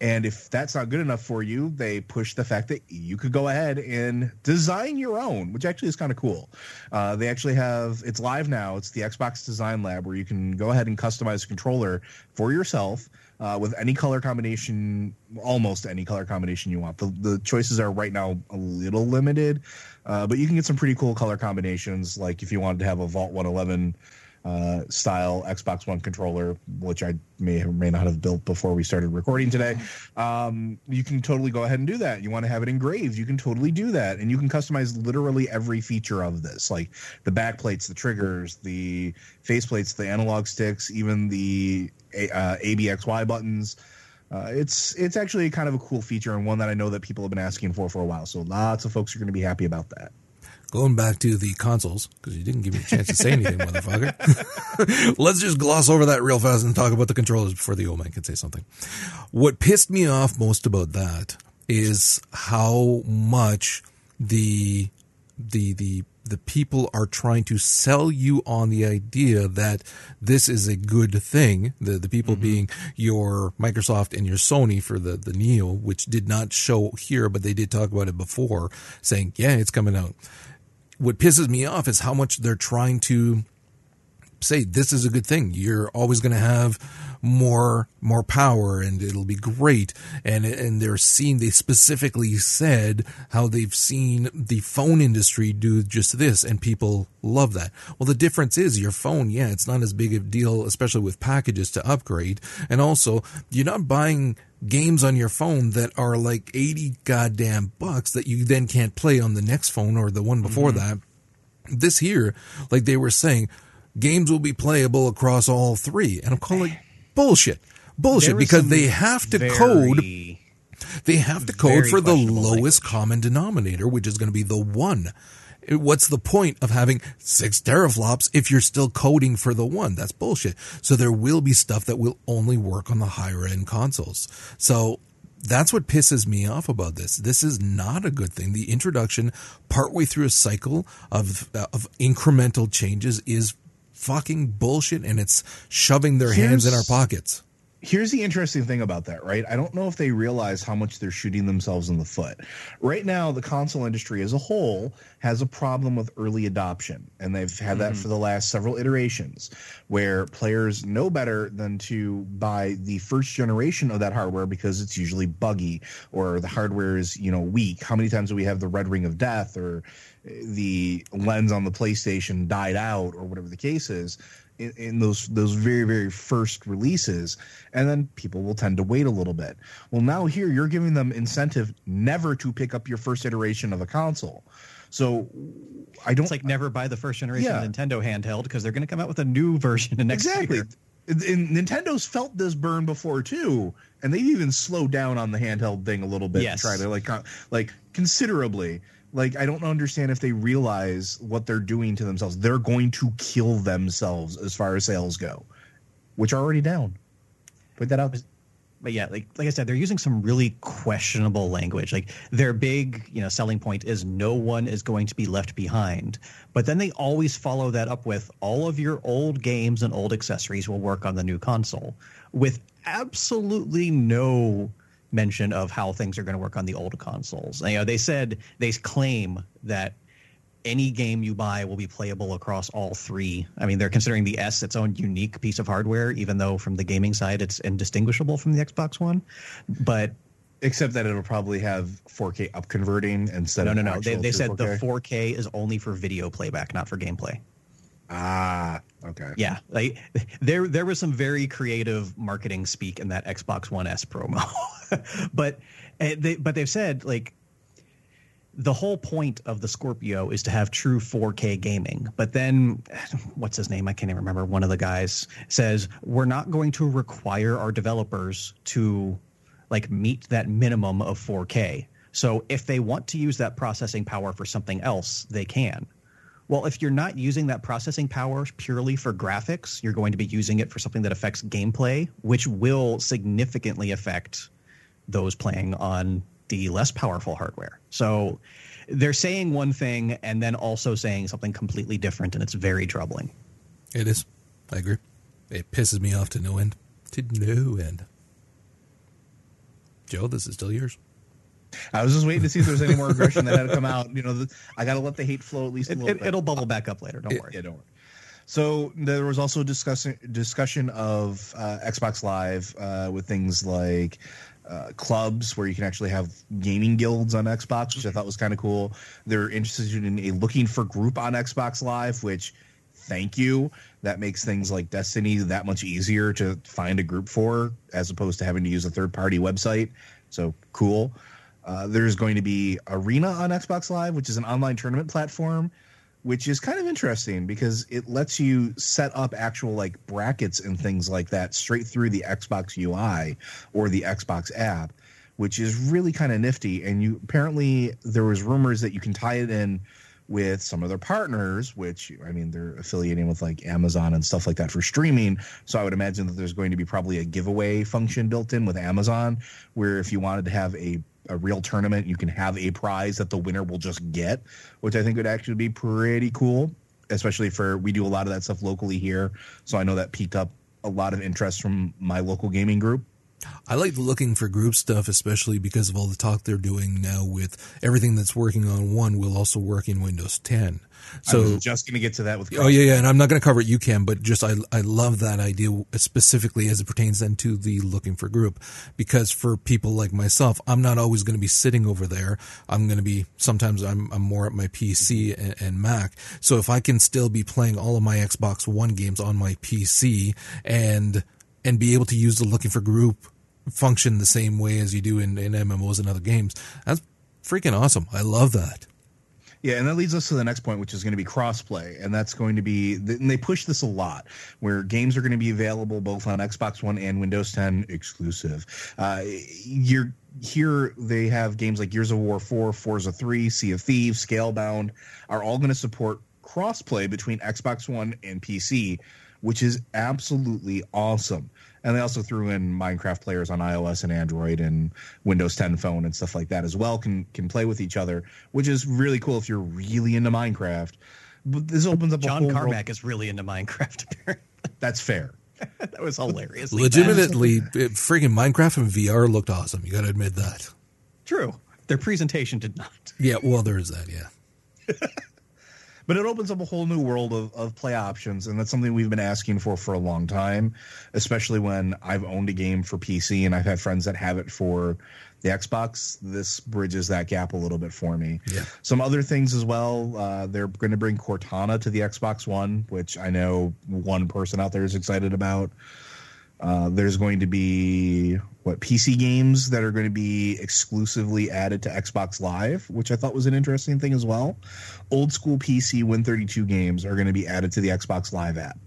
And if that's not good enough for you, they push the fact that you could go ahead and design your own, which actually is kind of cool. Uh, they actually have it's live now. It's the Xbox Design Lab where you can go ahead and customize a controller for yourself uh, with any color combination, almost any color combination you want. The, the choices are right now a little limited, uh, but you can get some pretty cool color combinations. Like if you wanted to have a Vault 111 uh, style Xbox One controller, which I may or may not have built before we started recording today. Um, you can totally go ahead and do that. You want to have it engraved, you can totally do that, and you can customize literally every feature of this, like the back plates, the triggers, the face plates, the analog sticks, even the uh, ABXY buttons. Uh, it's it's actually kind of a cool feature and one that I know that people have been asking for for a while. So lots of folks are going to be happy about that going back to the consoles because you didn't give me a chance to say anything, motherfucker. Let's just gloss over that real fast and talk about the controllers before the old man can say something. What pissed me off most about that is how much the the the the people are trying to sell you on the idea that this is a good thing. The the people mm-hmm. being your Microsoft and your Sony for the the Neo, which did not show here, but they did talk about it before, saying, "Yeah, it's coming out." What pisses me off is how much they're trying to say this is a good thing. You're always going to have more more power and it'll be great and and they're seeing they specifically said how they've seen the phone industry do just this and people love that well the difference is your phone yeah it's not as big a deal especially with packages to upgrade and also you're not buying games on your phone that are like 80 goddamn bucks that you then can't play on the next phone or the one before mm-hmm. that this here like they were saying games will be playable across all three and i'm calling bullshit. Bullshit because they have to very, code they have to code for the lowest language. common denominator, which is going to be the one. What's the point of having six teraflops if you're still coding for the one? That's bullshit. So there will be stuff that will only work on the higher end consoles. So that's what pisses me off about this. This is not a good thing. The introduction partway through a cycle of of incremental changes is fucking bullshit and it's shoving their here's, hands in our pockets. Here's the interesting thing about that, right? I don't know if they realize how much they're shooting themselves in the foot. Right now, the console industry as a whole has a problem with early adoption, and they've had mm-hmm. that for the last several iterations, where players know better than to buy the first generation of that hardware because it's usually buggy or the hardware is, you know, weak. How many times do we have the red ring of death or the lens on the PlayStation died out or whatever the case is in, in, those those very very first releases and then people will tend to wait a little bit well now here you're giving them incentive never to pick up your first iteration of a console so i don't it's like never buy the first generation yeah. nintendo handheld because they're going to come out with a new version in next exactly year. And Nintendo's felt this burn before too, and they've even slowed down on the handheld thing a little bit yes. to try to like uh, like considerably like I don't understand if they realize what they're doing to themselves. They're going to kill themselves as far as sales go, which are already down. Put that out. but yeah, like like I said, they're using some really questionable language. Like their big, you know, selling point is no one is going to be left behind. But then they always follow that up with all of your old games and old accessories will work on the new console with absolutely no mention of how things are going to work on the old consoles. You know, they said they claim that any game you buy will be playable across all three. I mean, they're considering the S its own unique piece of hardware, even though from the gaming side it's indistinguishable from the Xbox One. But except that it'll probably have 4K up converting instead no, of no, no. They, they said 4K. the 4K is only for video playback, not for gameplay. Ah, okay. Yeah, like there there was some very creative marketing speak in that Xbox One S promo, but uh, they but they've said like the whole point of the Scorpio is to have true 4K gaming. But then, what's his name? I can't even remember. One of the guys says we're not going to require our developers to like meet that minimum of 4K. So if they want to use that processing power for something else, they can. Well, if you're not using that processing power purely for graphics, you're going to be using it for something that affects gameplay, which will significantly affect those playing on the less powerful hardware. So they're saying one thing and then also saying something completely different, and it's very troubling. It is. I agree. It pisses me off to no end. To no end. Joe, this is still yours. I was just waiting to see if there was any more aggression that had to come out. You know, the, I got to let the hate flow at least a It, little it, bit. it'll bubble back up later. Don't It- worry. Yeah, don't worry. So there was also discussing discussion of uh, Xbox Live uh, with things like uh, clubs where you can actually have gaming guilds on Xbox, which I thought was kind of cool. They're interested in a looking for group on Xbox Live, which thank you. That makes things like Destiny that much easier to find a group for, as opposed to having to use a third party website. So cool. Uh, there's going to be Arena on Xbox Live, which is an online tournament platform, which is kind of interesting because it lets you set up actual like brackets and things like that straight through the Xbox UI or the Xbox app, which is really kind of nifty. And you apparently there was rumors that you can tie it in with some of their partners, which I mean they're affiliating with like Amazon and stuff like that for streaming. So I would imagine that there's going to be probably a giveaway function built in with Amazon, where if you wanted to have a a real tournament, you can have a prize that the winner will just get, which I think would actually be pretty cool. Especially for we do a lot of that stuff locally here, so I know that piqued up a lot of interest from my local gaming group. I like looking for group stuff, especially because of all the talk they're doing now with everything that's working on one will also work in Windows 10. I So, was just going to get to that with. oh yeah, yeah, and I'm not going to cover it. You can, but just I I love that idea specifically as it pertains then to the looking for group, because for people like myself, I'm not always going to be sitting over there. I'm going to be sometimes I'm I'm more at my PC and, and Mac. So if I can still be playing all of my Xbox One games on my PC and and be able to use the looking for group function the same way as you do in, in MMOs and other games. That's freaking awesome. I love that. Yeah, and that leads us to the next point, which is going to be crossplay, and that's going to be. And they push this a lot, where games are going to be available both on Xbox One and Windows 10 exclusive. Uh, you're here. They have games like Gears of War 4, Forza 3, Sea of Thieves, Scalebound, are all going to support crossplay between Xbox One and PC, which is absolutely awesome. And they also threw in Minecraft players on iOS and Android and Windows 10 phone and stuff like that as well can can play with each other, which is really cool if you're really into Minecraft. But this opens up a John whole Carmack world. is really into Minecraft. Apparently, That's fair. that was hilarious. Legitimately, it, freaking Minecraft and VR looked awesome. You got to admit that. true. Their presentation did not. Yeah, well, there is that. Yeah. but it opens up a whole new world of, of play options and that's something we've been asking for for a long time especially when i've owned a game for pc and i've had friends that have it for the xbox. This bridges that gap a little bit for me. Yeah. some other things as well uh, they're going to bring cortana to the xbox one which i know one person out there is excited about uh, there's going to be what PC games that are going to be exclusively added to Xbox Live, which I thought was an interesting thing as well. Old school PC Win32 games are going to be added to the Xbox Live app,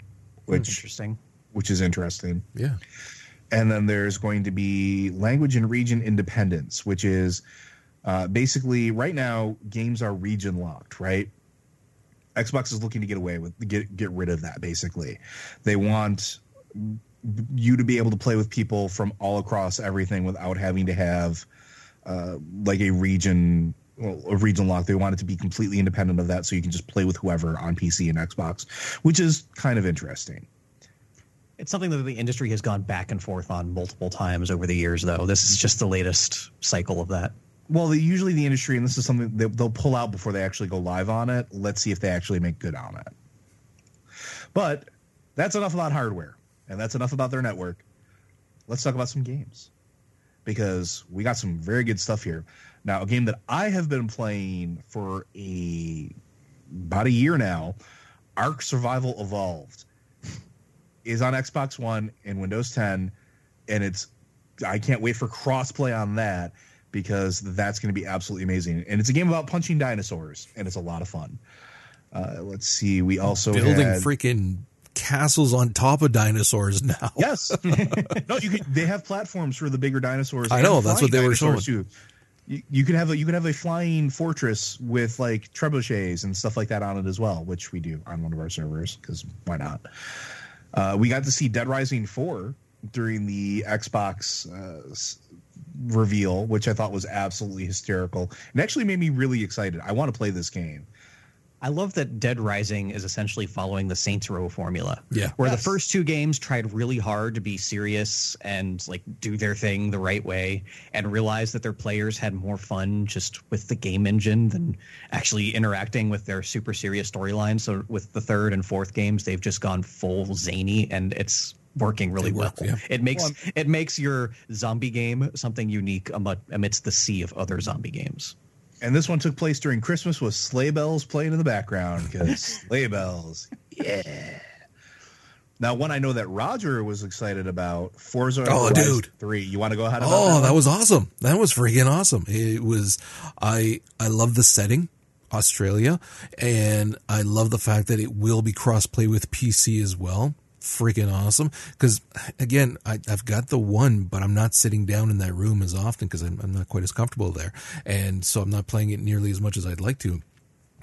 which Interesting. which is interesting. Yeah. And then there's going to be language and region independence, which is uh, basically right now games are region locked, right? Xbox is looking to get away with get get rid of that. Basically, they want you to be able to play with people from all across everything without having to have uh, like a region well, a region lock. They want it to be completely independent of that, so you can just play with whoever on PC and Xbox, which is kind of interesting. It's something that the industry has gone back and forth on multiple times over the years, though. This is just the latest cycle of that. Well, usually the industry, and this is something they, they'll pull out before they actually go live on it. Let's see if they actually make good on it. But that's enough about hardware, and that's enough about their network. Let's talk about some games because we got some very good stuff here. Now, a game that I have been playing for a about a year now, Ark Survival Evolved, is on Xbox One and Windows 10, and it's I can't wait for crossplay on that because that's going to be absolutely amazing. And it's a game about punching dinosaurs, and it's a lot of fun. Uh, let's see. We also building had, freaking castles on top of dinosaurs now. Yes, no, you can. They have platforms for the bigger dinosaurs. I know that's what they were showing. Too. You, you could have a you could have a flying fortress with like trebuchets and stuff like that on it as well, which we do on one of our servers because why not? Uh, we got to see Dead Rising four during the Xbox uh, reveal, which I thought was absolutely hysterical and actually made me really excited. I want to play this game. I love that Dead Rising is essentially following the Saints Row formula. Yeah. Where Yes. the first two games tried really hard to be serious and like do their thing the right way and realized that their players had more fun just with the game engine than actually interacting with their super serious storyline. So with the third and fourth games, they've just gone full zany and it's working really They work, well. yeah. It makes it makes your zombie game something unique amidst the sea of other zombie games. And this one took place during Christmas with sleigh bells playing in the background because sleigh bells, yeah. Now, one I know that Roger was excited about Forza Oh, Horizon dude. Three. You want to go ahead? Oh, that, that was awesome. That was freaking awesome. It was I I love the setting, Australia, and I love the fact that it will be crossplay with PC as well. Freaking awesome. Because again, I, I've got the one, but I'm not sitting down in that room as often because I'm, I'm not quite as comfortable there, and so I'm not playing it nearly as much as I'd like to.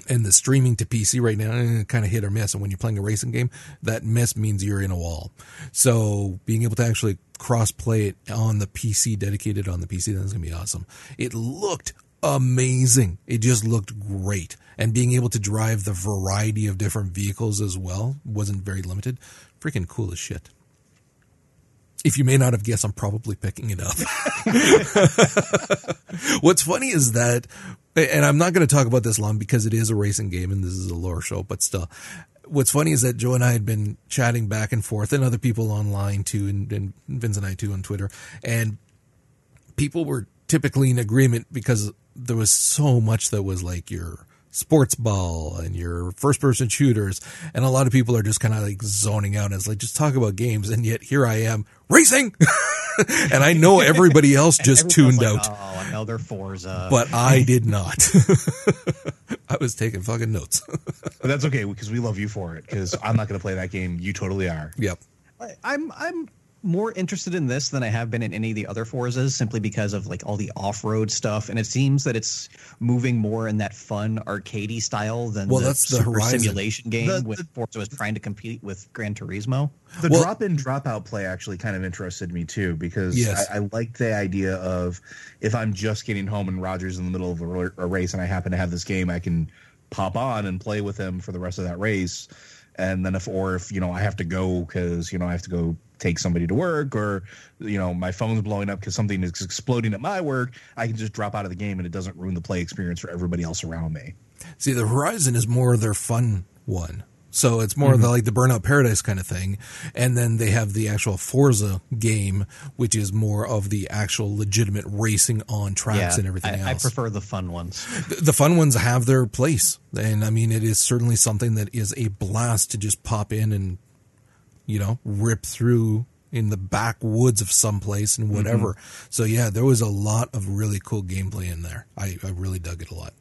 And the streaming to PC right now, eh, kind of hit or miss. And when you're playing a racing game, that miss means you're in a wall. So being able to actually cross play it on the PC, dedicated on the PC, that's to be awesome. It looked amazing. It just looked great. And being able to drive the variety of different vehicles as well wasn't very limited. Freaking cool as shit. If you may not have guessed, I'm probably picking it up. What's funny is that, and I'm not going to talk about this long because it is a racing game and this is a lore show, but still. What's funny is that Joe and I had been chatting back and forth, and other people online too, and, and Vince and I too on Twitter, and people were typically in agreement because there was so much that was like your sports ball and your first person shooters and a lot of people are just kind of like zoning out it's like just talk about games and yet here i am racing and i know everybody else just tuned like, out Oh, another Forza. but i did not i was taking fucking notes But that's okay because we love you for it. Because I'm not going to play that game. You totally are. yep I- I'm I'm more interested in this than I have been in any of the other Forzas, simply because of like all the off-road stuff, and it seems that it's moving more in that fun arcadey style than Well, the that's the super Horizon. simulation game The- with the- Forza was trying to compete with Gran Turismo. The Well- drop in, drop out play actually kind of interested me too because Yes. I, I like the idea of if I'm just getting home and Roger's in the middle of a, a race and I happen to have this game, I can pop on and play with him for the rest of that race. And then if, or if, you know, I have to go because, you know, I have to go take somebody to work or, you know, my phone's blowing up because something is exploding at my work, I can just drop out of the game and it doesn't ruin the play experience for everybody else around me. See, the Horizon is more of their fun one. So it's more Mm-hmm. the, like the Burnout Paradise kind of thing. And then they have the actual Forza game, which is more of the actual legitimate racing on tracks and everything I, I prefer the fun ones. The- the fun ones have their place. And I mean, it is certainly something that is a blast to just pop in and, you know, rip through in the backwoods of some place and whatever. Mm-hmm. So yeah, there was a lot of really cool gameplay in there. I, I really dug it a lot.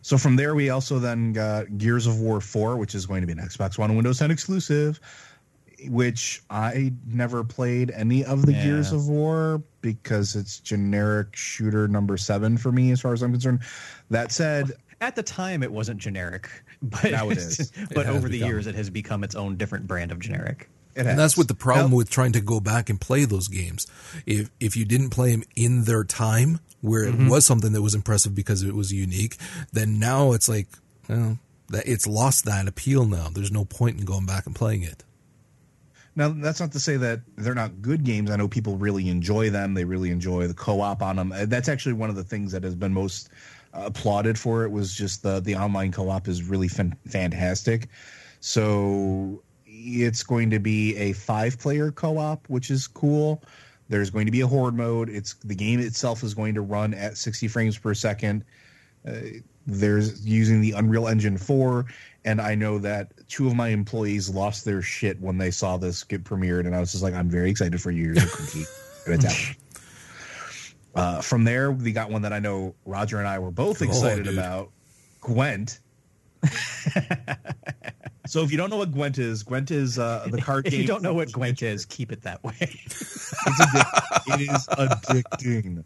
So from there, we also then got Gears of War 4, which is going to be an Xbox One and Windows 10 exclusive, which I never played any of the Yeah. Gears of War because it's generic shooter number seven for me, as far as I'm concerned. That said, At the time, it wasn't generic, but Now it is. but has over the become. years, it has become its own different brand of generic. It And that's what the problem Now- with trying to go back and play those games. If if you didn't play them in their time, where it Mm-hmm. was something that was impressive because it was unique, then now it's like, well, that it's lost that appeal. Now there's no point in going back and playing it. Now, that's not to say that they're not good games. I know people really enjoy them. They really enjoy the co-op on them. That's actually one of the things that has been most applauded for it was just the the online co-op is really fan- fantastic. So it's going to be a five-player co-op, which is cool. There's going to be a horde mode. It's the game itself is going to run at 60 frames per second. Uh, there's using the Unreal Engine 4, and I know that two of my employees lost their shit when they saw this get premiered, and I was just like, I'm very excited for you. A cookie. And it's out. Uh, from there, we got one that I know Roger and I were both excited about Gwent. so if you don't know what Gwent is, Gwent is uh, the card If game. If you don't know what Gwent Witcher. is, keep it that way. It's it is addicting.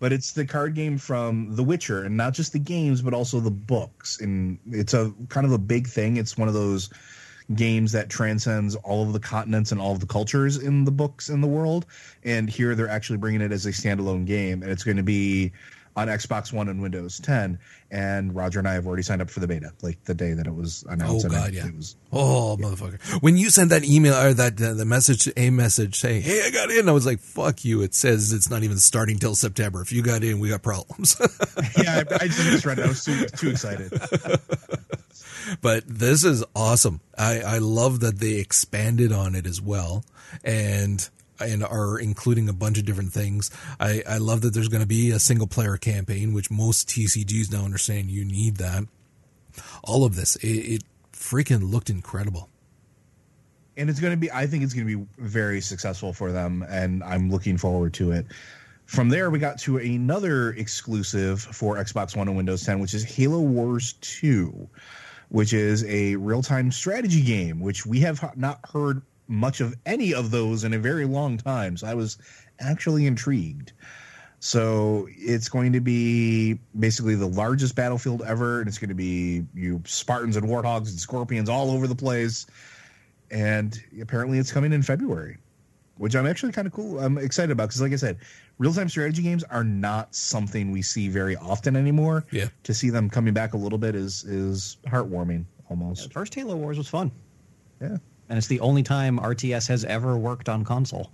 But it's the card game from The Witcher, and not just the games, but also the books. And it's a kind of a big thing. It's one of those games that transcends all of the continents and all of the cultures in the books in the world. And here they're actually bringing it as a standalone game, and it's going to be on Xbox One and Windows 10. And Roger and I have already signed up for the beta, like the day that it was announced. Oh, God, it, yeah. it was Oh motherfucker! When you sent that email or that uh, the message, a message saying, "Hey, I got in," I was like, "Fuck you!" It says it's not even starting till September. If you got in, we got problems. yeah. I, I just read it. I was too, too excited. but this is awesome. I, I love that they expanded on it as well, and and are including a bunch of different things. I, I love that there's going to be a single player campaign, which most TCGs now understand you need that. All of this, it, it freaking looked incredible. and it's going to be i think it's going to be very successful for them and i'm looking forward to it from there we got to another exclusive for xbox one and windows 10 which is halo wars 2 which is a real-time strategy game which we have not heard much of any of those in a very long time. So i was actually intrigued. So it's going to be basically the largest battlefield ever and it's going to be you spartans and warthogs and scorpions all over the place. And apparently it's coming in February, which I'm actually kind of cool. I'm excited about because, like I said, real time strategy games are not something we see very often anymore. Yeah. To see them coming back a little bit is is heartwarming almost. First Halo Wars was fun, Yeah. and it's the only time RTS has ever worked on console.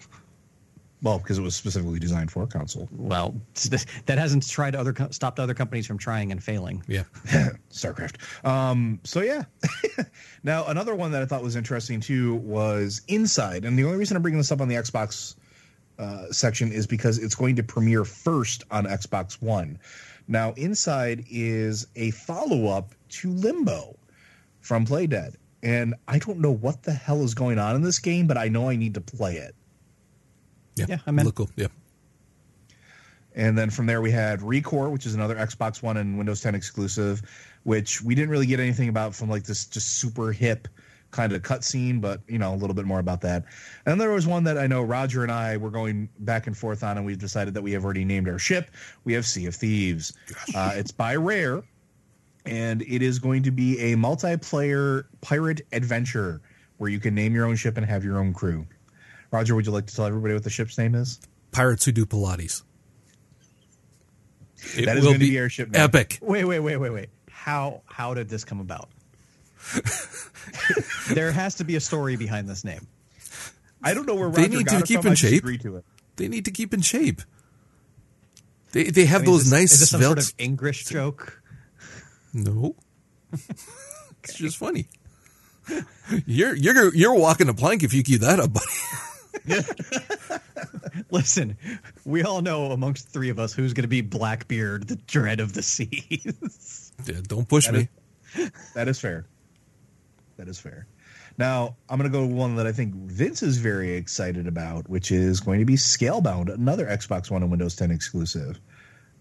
Well, because it was specifically designed for a console. Well, that hasn't tried other stopped other companies from trying and failing. Yeah. StarCraft. Um, so yeah. now another one that I thought was interesting too was Inside, and the only reason I'm bringing this up on the Xbox uh, section is because it's going to premiere first on Xbox One. Now, Inside is a follow up to Limbo from Playdead, and I don't know what the hell is going on in this game, but I know I need to play it. Yeah. Yeah, I'm in. Look cool. Yeah. And then from there we had Recore, which is another Xbox One and Windows 10 exclusive, which we didn't really get anything about from like this just super hip kind of cutscene, but you know a little bit more about that. And there was one that I know Roger and I were going back and forth on, and we've decided that we have already named our ship. We have Sea of Thieves. Uh, it's by Rare, and it is going to be a multiplayer pirate adventure where you can name your own ship and have your own crew. Roger, would you like to tell everybody what the ship's name is? Pirates who do Pilates. It That is going to be our ship name. epic. Wait, wait, wait, wait, wait. How how did this come about? there has to be a story behind this name. I don't know where They Roger need got to keep from. in shape. to it. They need to keep in shape. They they have I mean, those is nice is this some sort of English joke? No, it's just funny. You're you're you're walking a plank if you keep that up, buddy. Listen, we all know amongst the three of us who's going to be Blackbeard, the dread of the seas. Yeah, don't push That me. That is fair. That is fair. Now I'm going to go with one that I think Vince is very excited about, which is going to be Scalebound, another Xbox One and Windows 10 exclusive.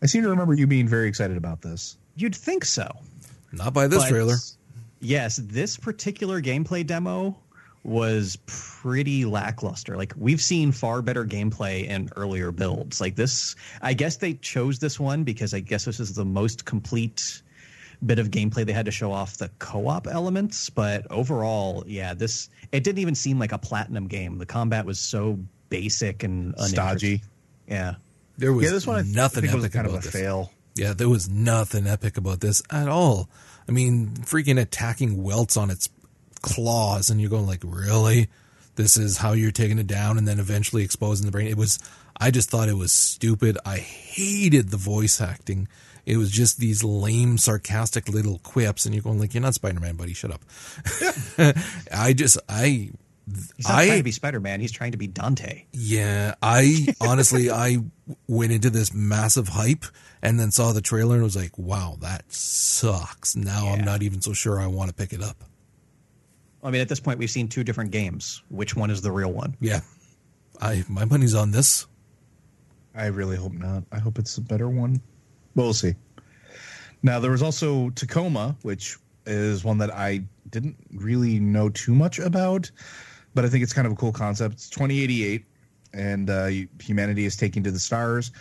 I seem to remember you being very excited about this. You'd think so. Not by this But trailer. Yes, this particular gameplay demo was pretty lackluster. Like we've seen far better gameplay in earlier builds. Like this, I guess they chose this one because I guess this is the most complete bit of gameplay they had to show off the co-op elements, but overall, yeah, this it didn't even seem like a platinum game. The combat was so basic and stodgy. Yeah, there was yeah, this one I nothing think epic was kind about of a this. fail. Yeah, there was nothing epic about this at all. I mean, freaking attacking welts on its claws, and you're going like, really? This is how you're taking it down, and then eventually exposing the brain. It was. I just thought it was stupid. I hated the voice acting. It was just these lame, sarcastic little quips, and you're going like, "You're not Spider Man, buddy. Shut up." I just, I, he's not I, trying to be Spider Man. He's trying to be Dante. yeah, I honestly I went into this massive hype and then saw the trailer and was like, "Wow, that sucks." Now I'm not even so sure I want to pick it up. I mean, at this point, we've seen two different games. Which one is the real one? Yeah, I my money's on this. I really hope not. I hope it's a better one. But we'll see. Now there was also Tacoma, which is one that I didn't really know too much about, but I think it's kind of a cool concept. It's 2088, and uh, humanity is taking to the stars,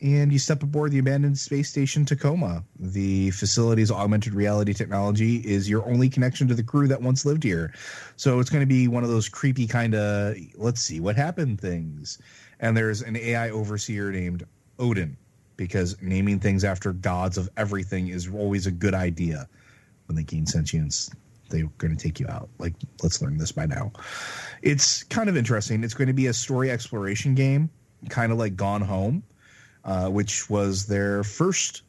and you step aboard the abandoned space station Tacoma. The facility's augmented reality technology is your only connection to the crew that once lived here. So it's going to be one of those creepy kind of let's see what happened things. And there's an AI overseer named Odin because naming things after gods of everything is always a good idea when they gain sentience. They're going to take you out. Like, let's learn this by now. It's kind of interesting. It's going to be a story exploration game, kind of like Gone Home, uh, which was their first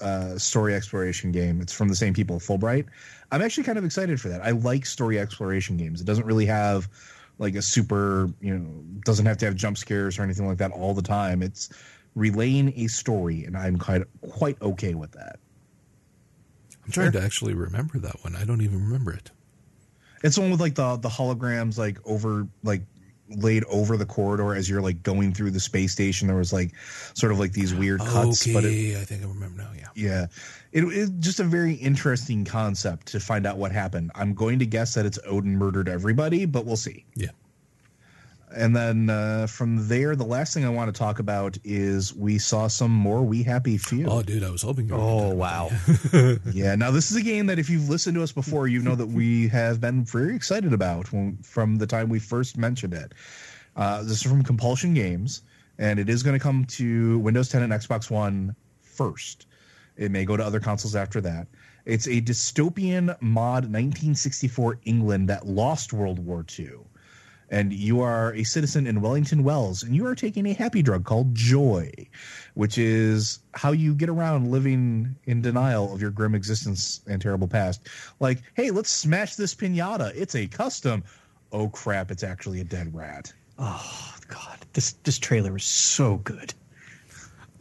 uh, story exploration game. It's from the same people, Fullbright. I'm actually kind of excited for that. I like story exploration games. It doesn't really have like a super, you know, doesn't have to have jump scares or anything like that all the time. It's relaying a story, and I'm quite quite okay with that. I'm trying to actually remember that one. I don't even remember it. It's the one with like the the holograms like over like laid over the corridor as you're like going through the space station. There was like sort of like these weird cuts, okay, but it, I think I remember now. Yeah. yeah, it is just a very interesting concept to find out what happened. I'm going to guess that it's Odin murdered everybody, but we'll see. Yeah. And then uh, from there, the last thing I want to talk about is we saw some more We Happy Few. Oh, dude, I was hoping. You were Oh wow! Yeah, now this is a game that if you've listened to us before, you know that we have been very excited about when, from the time we first mentioned it. Uh, this is from Compulsion Games, and it is going to come to Windows 10 and Xbox One first. It may go to other consoles after that. It's a dystopian mod 1964 England that lost World War II. And you are a citizen in Wellington Wells, and you are taking a happy drug called Joy, which is how you get around living in denial of your grim existence and terrible past. Like, hey, let's smash this pinata. It's a custom. Oh crap! It's actually a dead rat. Oh God, this this trailer is so good.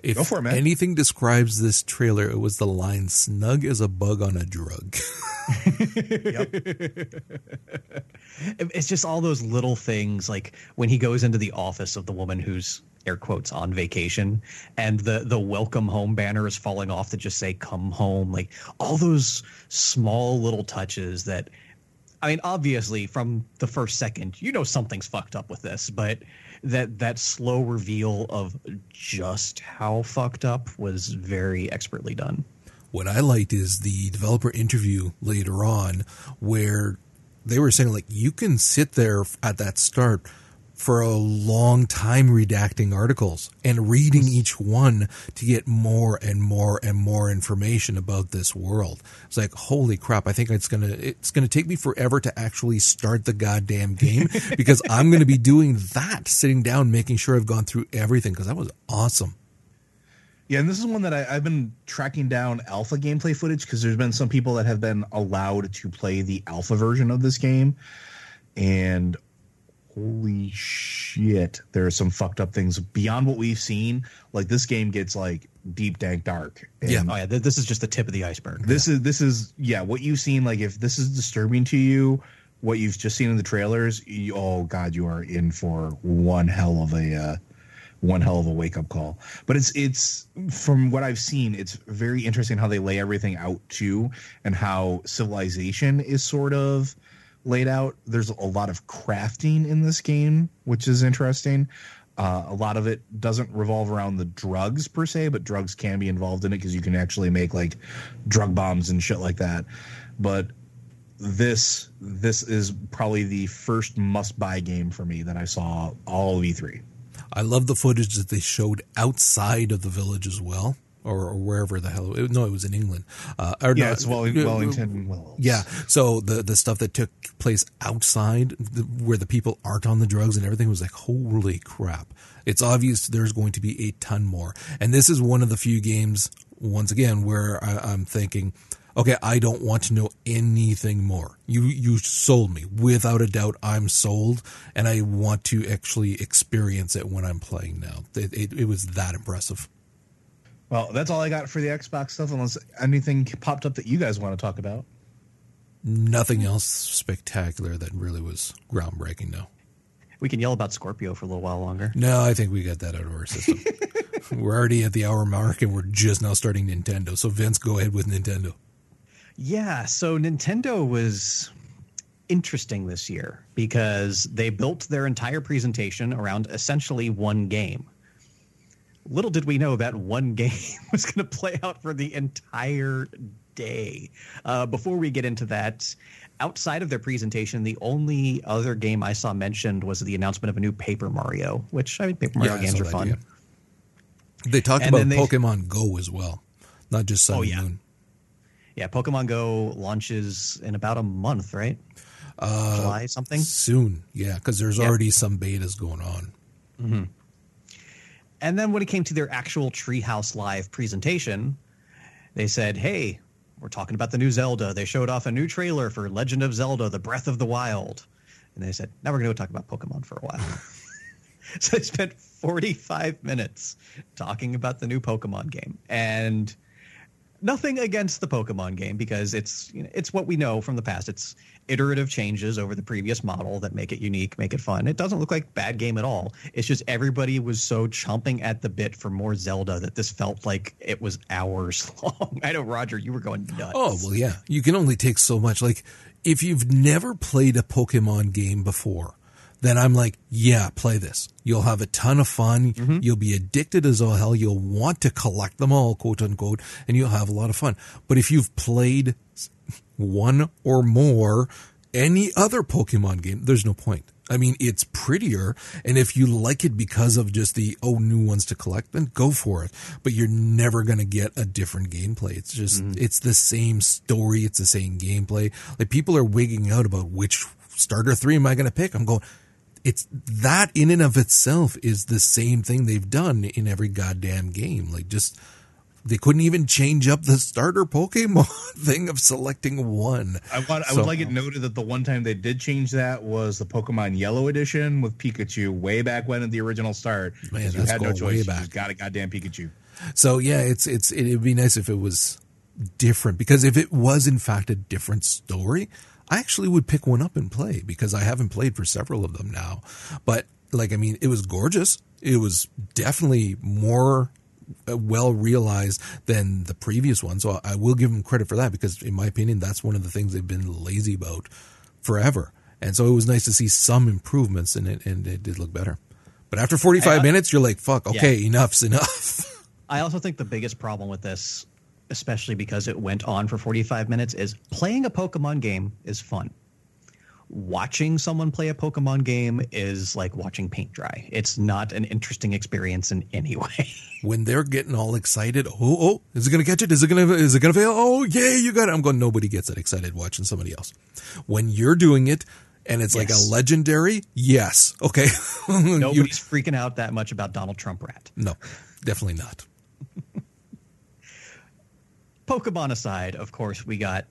If Go for it, man. anything describes this trailer, it was the line "snug as a bug on a drug." It- It's just all those little things, like when he goes into the office of the woman who's air quotes on vacation, and the the welcome home banner is falling off to just say "come home." Like all those small little touches that. I mean, obviously, from the first second, you know something's fucked up with this, but that that slow reveal of just how fucked up was very expertly done. what I liked is the developer interview later on where they were saying like you can sit there at that start for a long time redacting articles and reading each one to get more and more and more information about this world. It's like holy crap, I think it's going to it's going to take me forever to actually start the goddamn game because I'm going to be doing that sitting down making sure I've gone through everything because that was awesome. Yeah, and this is one that I, I've been tracking down alpha gameplay footage because there's been some people that have been allowed to play the alpha version of this game, and holy shit, there are some fucked up things beyond what we've seen. Like this game gets like deep, dank, dark. And Yeah. Oh yeah, th- this is just the tip of the iceberg. this is this is yeah what you've seen. Like if this is disturbing to you, what you've just seen in the trailers, you, oh god, you are in for one hell of a. Uh, one hell of a wake up call. But it's it's from what I've seen, it's very interesting how they lay everything out too, and how civilization is sort of laid out. There's a lot of crafting in this game, which is interesting. Uh, a lot of it doesn't revolve around the drugs per se, but drugs can be involved in it because you can actually make like drug bombs and shit like that. But this this is probably the first must buy game for me that I saw all of E3. I love the footage that they showed outside of the village as well. Or, or wherever the hell it, no it was in England. Uh, or Yeah, no, it's Welling- Wellington. Wells. yeah so the the stuff that took place outside the, where the people aren't on the drugs and everything was like holy crap. It's obvious there's going to be a ton more. And this is one of the few games once again where I, I'm thinking okay I don't want to know anything more. You you sold me. Without a doubt I'm sold and I want to actually experience it when I'm playing now. It, it, it was that impressive Well, that's all I got for the Xbox stuff. Unless anything popped up that you guys want to talk about. nothing else spectacular that really was groundbreaking no We can yell about Scorpio for a little while longer. No, I think we got that out of our system. we're already at the hour mark and we're just now starting Nintendo. So Vince, go ahead with Nintendo. Yeah, so Nintendo was interesting this year because they built their entire presentation around essentially one game. Little did we know that one game was going to play out for the entire day. Uh, before we get into that, outside of their presentation, the only other game I saw mentioned was the announcement of a new Paper Mario, which I mean, Paper Mario I games are fun. yeah. They talked And about they- Pokemon Go as well, not just Sun Oh, yeah. Moon. Yeah, Pokemon Go launches in about a month, right? Uh, July something. Soon, yeah, because there's Yeah. already some betas going on. And then when it came to their actual Treehouse Live presentation, they said, "Hey, we're talking about the new Zelda." They showed off a new trailer for Legend of Zelda: The Breath of the Wild, and they said, "Now we're going to talk about Pokemon for a while." so they spent 45 minutes talking about the new Pokemon game, and nothing against the Pokemon game because it's you know, it's what we know from the past. It's iterative changes over the previous model that make it unique, make it fun. It doesn't look like bad game at all. It's just everybody was so chomping at the bit for more Zelda that this felt like it was hours long. I know Roger, you were going nuts. Oh, well, yeah. You can only take so much. Like, if you've never played a Pokemon game before, then I'm like, yeah, play this. You'll have a ton of fun. Mm-hmm. You'll be addicted as all hell. You'll want to collect them all, quote unquote, and you'll have a lot of fun. But if you've played one or more any other Pokemon game, there's no point. I mean, it's prettier, and if you like it because of just the oh new ones to collect, then go for it. But you're never gonna get a different gameplay. It's just mm-hmm. it's the same story, it's the same gameplay. Like people are wigging out about which starter three am I gonna pick? I'm going. It's that in and of itself is the same thing they've done in every goddamn game. Like just they couldn't even change up the starter Pokemon thing of selecting one. I want. I So- would like it noted that the one time they did change that was the Pokemon Yellow edition with Pikachu way back when at the original start. Man, you had no choice. You just got a goddamn Pikachu. So yeah, it's it's it'd be nice if it was different because if it was in fact a different story, I actually would pick one up and play because I haven't played for several of them now. But like I mean, it was gorgeous. It was definitely more Uh, well realized than the previous one. So I will give them credit for that because in my opinion, that's one of the things they've been lazy about forever. And so it was nice to see some improvements in it and it did look better. But after 45 I- minutes, you're like, fuck, okay, enough's enough. I also think the biggest problem with this, especially because it went on for 45 minutes, is playing a Pokemon game is fun. Watching someone play a Pokemon game is like watching paint dry. It's not an interesting experience in any way. when they're getting all excited, oh, oh, is it gonna catch it? Is it gonna, is it gonna fail? Oh, yay, you got it. I'm going, nobody gets that excited watching somebody else. When you're doing it and it's like a legendary, yes. Okay. Nobody's freaking out that much about Donald Trump Rat. no, definitely not. Pokemon aside, of course, we got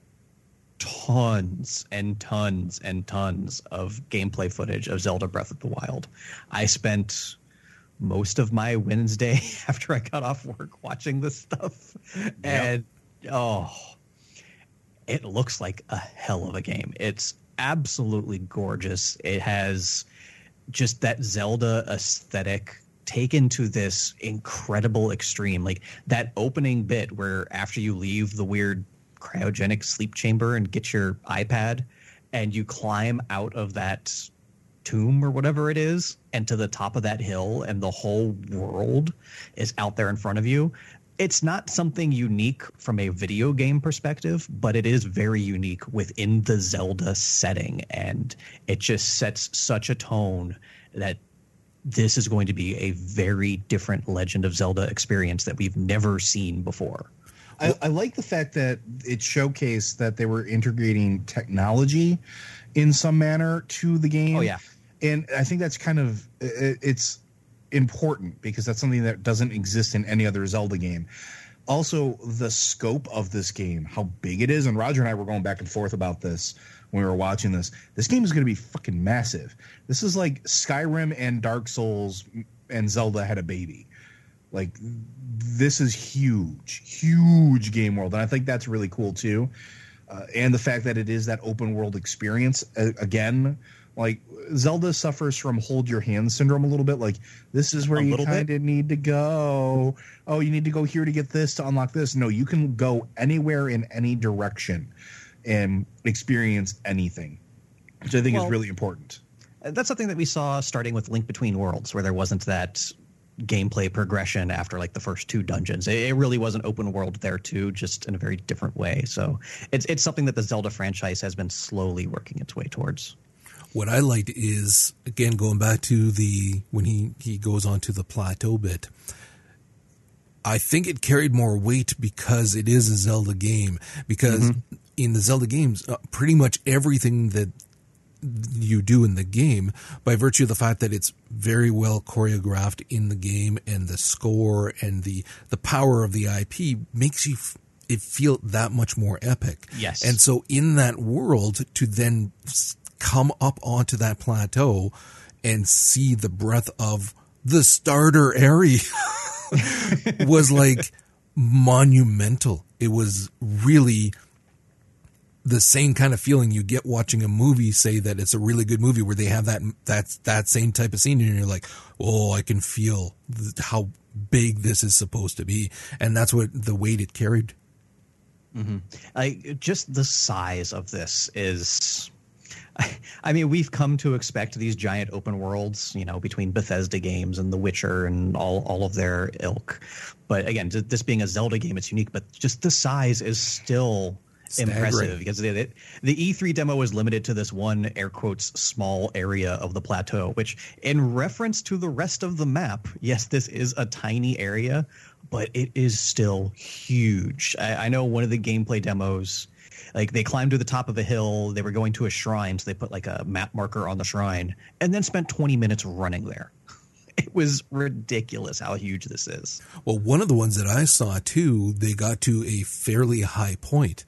tons and tons and tons of gameplay footage of Zelda Breath of the Wild. I spent most of my Wednesday after I got off work watching this stuff. And oh, it looks like a hell of a game. It's absolutely gorgeous. It has just that Zelda aesthetic taken to this incredible extreme. Like that opening bit where after you leave the weird cryogenic sleep chamber and get your iPad and you climb out of that tomb or whatever it is and to the top of that hill and the whole world is out there in front of you it's not something unique from a video game perspective, but it is very unique within the Zelda setting. And it just sets such a tone that this is going to be a very different Legend of Zelda experience that we've never seen before. I, I like the fact that it showcased that they were integrating technology in some manner to the game. Oh, yeah. And I think that's kind of, it's, important because that's something that doesn't exist in any other Zelda game. Also, the scope of this game, how big it is, and Roger and I were going back and forth about this when we were watching this. This game is going to be fucking massive. This is like Skyrim and Dark Souls and Zelda had a baby. Like this is huge, huge game world, and I think that's really cool too. Uh, and the fact that it is that open world experience uh, again like Zelda suffers from hold your hand syndrome a little bit. Like this is where a you kind of need to go. Oh, you need to go here to get this to unlock this. No, you can go anywhere in any direction and experience anything, which I think well, is really important. That's something that we saw starting with Link Between Worlds, where there wasn't that gameplay progression after like the first two dungeons. It, it, really was an open world there too, just in a very different way. So it's it's something that the Zelda franchise has been slowly working its way towards what I liked is again going back to the when he he goes on to the plateau bit. I think it carried more weight because it is a Zelda game. Because mm-hmm. in the Zelda games, uh, pretty much everything that you do in the game, by virtue of the fact that it's very well choreographed in the game, and the score and the the power of the IP makes you. F- it feel that much more epic. Yes. And so in that world to then come up onto that plateau and see the breadth of the starter area was like monumental. It was really the same kind of feeling you get watching a movie say that it's a really good movie where they have that that that same type of scene and you're like, "Oh, I can feel how big this is supposed to be." And that's what the weight it carried. Mm-hmm. I just the size of this is I mean, we've come to expect these giant open worlds, you know, between Bethesda games and The Witcher and all, all of their ilk. But again, this being a Zelda game, it's unique, but just the size is still Staggering. impressive because the, the E3 demo was limited to this one air quotes small area of the plateau, which in reference to the rest of the map, yes, this is a tiny area, but it is still huge. I, I know one of the gameplay demos like they climbed to the top of a hill. They were going to a shrine, so they put like a map marker on the shrine, and then spent 20 minutes running there. It was ridiculous how huge this is. Well, one of the ones that I saw too, they got to a fairly high point,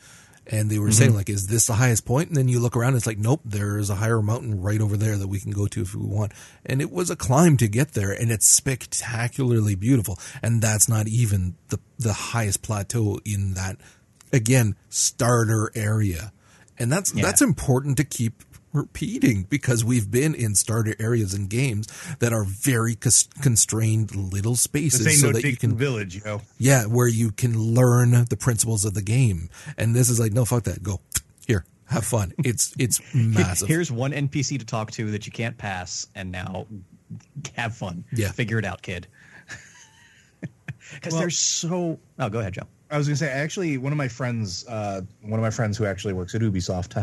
and they were mm-hmm. saying like, "Is this the highest point?" And then you look around, it's like, "Nope, there is a higher mountain right over there that we can go to if we want." And it was a climb to get there, and it's spectacularly beautiful. And that's not even the the highest plateau in that again starter area and that's yeah. that's important to keep repeating because we've been in starter areas in games that are very constrained little spaces so no that you can village you know yeah where you can learn the principles of the game. And this is like no fuck that. Go. Here. Have fun. It's it's massive. here's one npc to talk to that you can't pass and now have fun. Yeah. Figure it out kid. Because well, there's so oh go ahead joe I was gonna say actually one of my friends, uh, one of my friends who actually works at Ubisoft,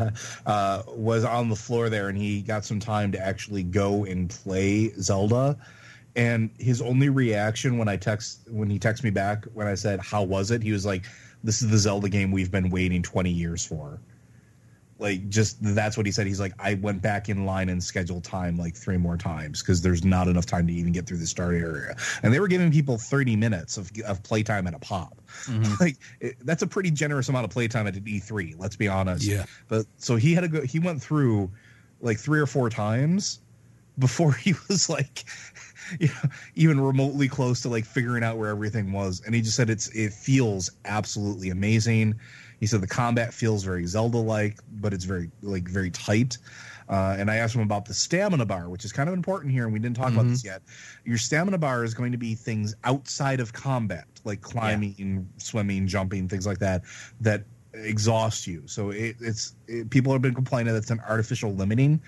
uh, was on the floor there, and he got some time to actually go and play Zelda. And his only reaction when I text when he texted me back when I said how was it, he was like, "This is the Zelda game we've been waiting twenty years for." Like just that's what he said. He's like i went back in line and scheduled time like three more times because there's not enough time to even get through the start area. And they were giving people 30 minutes of, of playtime at a pop. Mm-hmm. like it, that's a pretty generous amount of playtime at an e3 let's be honest. Yeah. But so he had to go he went through like three or four times before he was like you know, even remotely close to like figuring out where everything was. And he just said it's it feels absolutely amazing he said the combat feels very Zelda like, but it's very like very tight. Uh, and I asked him about the stamina bar, which is kind of important here, and we didn't talk mm-hmm. about this yet. Your stamina bar is going to be things outside of combat, like climbing, yeah. swimming, jumping, things like that, that exhaust you. So it, it's it, people have been complaining that it's an artificial limiting.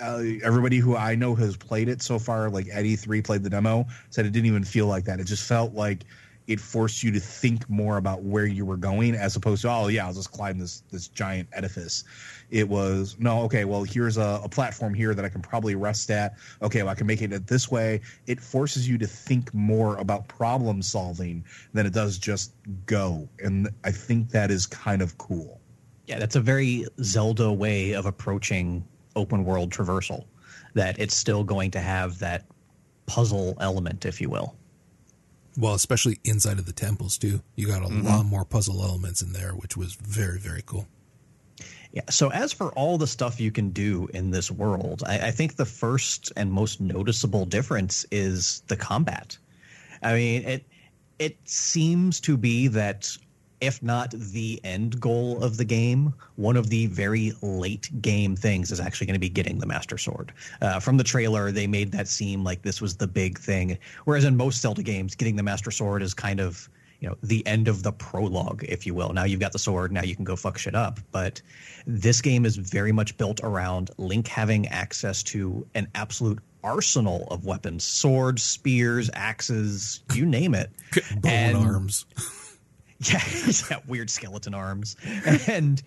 uh, everybody who I know has played it so far, like at E3 played the demo, said it didn't even feel like that. It just felt like it forced you to think more about where you were going as opposed to oh yeah I'll just climb this this giant edifice. It was no okay well here's a, a platform here that I can probably rest at. Okay well I can make it this way. It forces you to think more about problem solving than it does just go, and I think that is kind of cool. Yeah, that's a very Zelda way of approaching open world traversal. That it's still going to have that puzzle element, if you will. Well, especially inside of the temples too. You got a mm-hmm. lot more puzzle elements in there, which was very, very cool. Yeah. So as for all the stuff you can do in this world, I, I think the first and most noticeable difference is the combat. I mean, it it seems to be that if not the end goal of the game, one of the very late game things is actually going to be getting the Master Sword. Uh, from the trailer, they made that seem like this was the big thing. Whereas in most Zelda games, getting the Master Sword is kind of you know the end of the prologue if you will now you've got the sword now you can go fuck shit up but this game is very much built around link having access to an absolute arsenal of weapons swords spears axes you name it bone and, arms Yeah, weird skeleton arms. And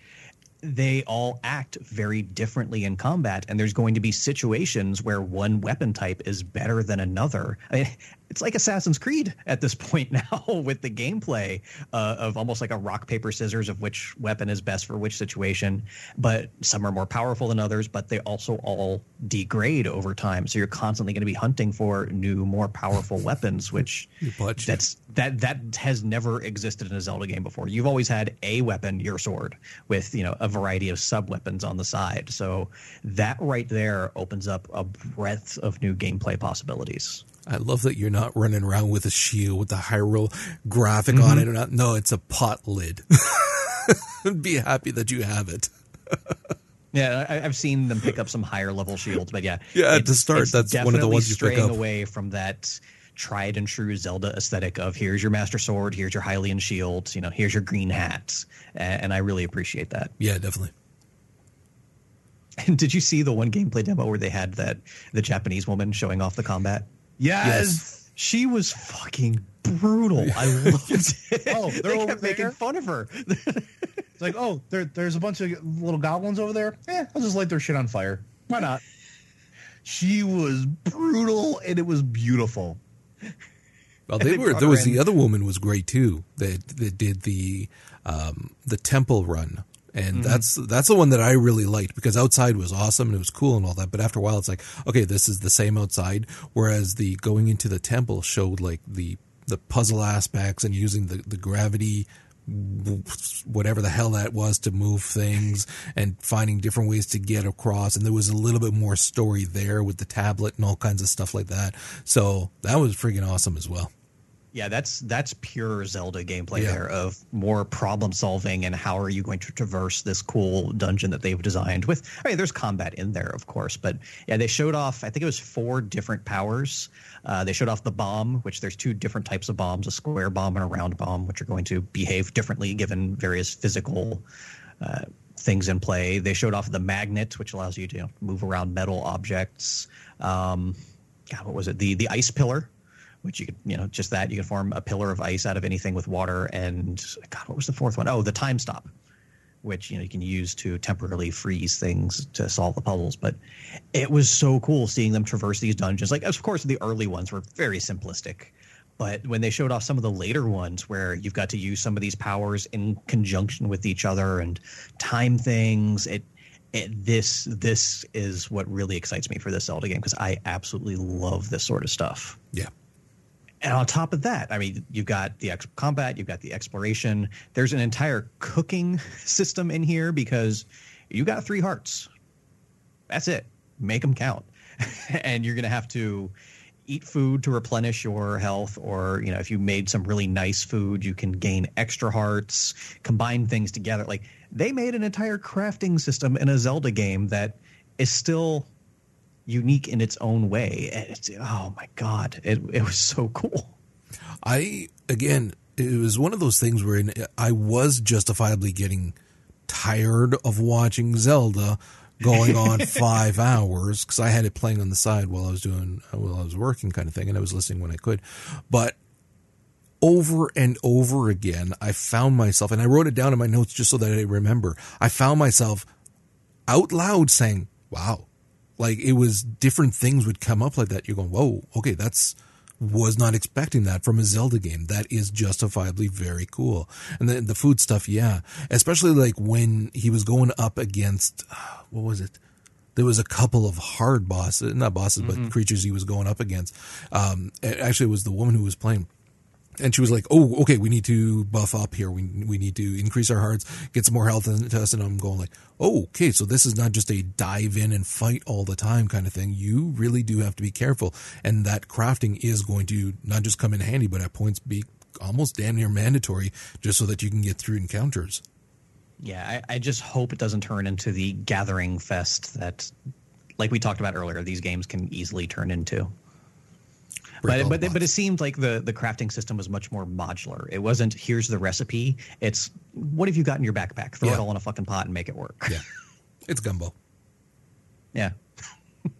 they all act very differently in combat and there's going to be situations where one weapon type is better than another I mean, it's like Assassin's Creed at this point now with the gameplay uh, of almost like a rock paper scissors of which weapon is best for which situation. But some are more powerful than others, but they also all degrade over time. So you're constantly going to be hunting for new, more powerful weapons, which that's that that has never existed in a Zelda game before. You've always had a weapon, your sword, with you know a variety of sub weapons on the side. So that right there opens up a breadth of new gameplay possibilities. I love that you're not running around with a shield with the Hyrule graphic mm-hmm. on it or not. No, it's a pot lid. Be happy that you have it. yeah, I, have seen them pick up some higher level shields, but yeah, yeah. To start, that's one of the ones you pick up. away from that tried and true Zelda aesthetic of here's your Master Sword, here's your Hylian shield, you know, here's your green hat, and I really appreciate that. Yeah, definitely. And did you see the one gameplay demo where they had that the Japanese woman showing off the combat? Yes. yes. She was fucking brutal. I loved it. oh, they're they kept making fun of her. it's like, oh, there, there's a bunch of little goblins over there. Yeah, I'll just light their shit on fire. Why not? she was brutal and it was beautiful. Well, they, they were. There was in. the other woman was great too. That that did the um, the temple run and mm-hmm. that's that's the one that I really liked because outside was awesome and it was cool and all that. But after a while, it's like okay, this is the same outside. Whereas the going into the temple showed like the the puzzle aspects and using the the gravity whatever the hell that was to move things and finding different ways to get across and there was a little bit more story there with the tablet and all kinds of stuff like that so that was freaking awesome as well yeah, that's that's pure Zelda gameplay yeah. there of more problem solving and how are you going to traverse this cool dungeon that they've designed with I mean there's combat in there of course, but yeah, they showed off I think it was four different powers. Uh, they showed off the bomb, which there's two different types of bombs, a square bomb and a round bomb, which are going to behave differently given various physical uh, things in play. They showed off the magnet, which allows you to move around metal objects. Um, God, what was it? The the ice pillar, which you could, you know, just that you can form a pillar of ice out of anything with water. And God, what was the fourth one? Oh, the time stop, which you know you can use to temporarily freeze things to solve the puzzles. But it was so cool seeing them traverse these dungeons. Like, of course, the early ones were very simplistic. But when they showed off some of the later ones where you've got to use some of these powers in conjunction with each other and time things, it it, this this is what really excites me for this Zelda game because I absolutely love this sort of stuff. Yeah, and on top of that, I mean, you've got the ex- combat, you've got the exploration. There's an entire cooking system in here because you got three hearts. That's it. Make them count. and you're to have to eat food to replenish your health or you know if you made some really nice food you can gain extra hearts combine things together like they made an entire crafting system in a zelda game that is still unique in its own way. It's oh my god, it it was so cool. I again, it was one of those things where I was justifiably getting tired of watching Zelda going on five hours because I had it playing on the side while I was doing while I was working, kind of thing, and I was listening when I could. But over and over again, I found myself, and I wrote it down in my notes just so that I remember. I found myself out loud saying, "Wow." Like it was different things would come up like that. You're going, whoa, okay, that's was not expecting that from a Zelda game. That is justifiably very cool. And then the food stuff, yeah. Especially like when he was going up against, what was it? There was a couple of hard bosses, not bosses, mm-hmm. but creatures he was going up against. Um, actually, it was the woman who was playing and she was like, "Oh, okay, we need to buff up here. We we need to increase our hearts, get some more health into us." And I'm going like, "Oh, okay, so this is not just a dive in and fight all the time kind of thing. You really do have to be careful, and that crafting is going to not just come in handy, but at points be almost damn near mandatory, just so that you can get through encounters." Yeah, I, I just hope it doesn't turn into the gathering fest that, like we talked about earlier, these games can easily turn into but but, but it seemed like the the crafting system was much more modular. It wasn't here's the recipe. It's what have you got in your backpack? Throw yeah. it all in a fucking pot and make it work. Yeah, it's gumbo. yeah.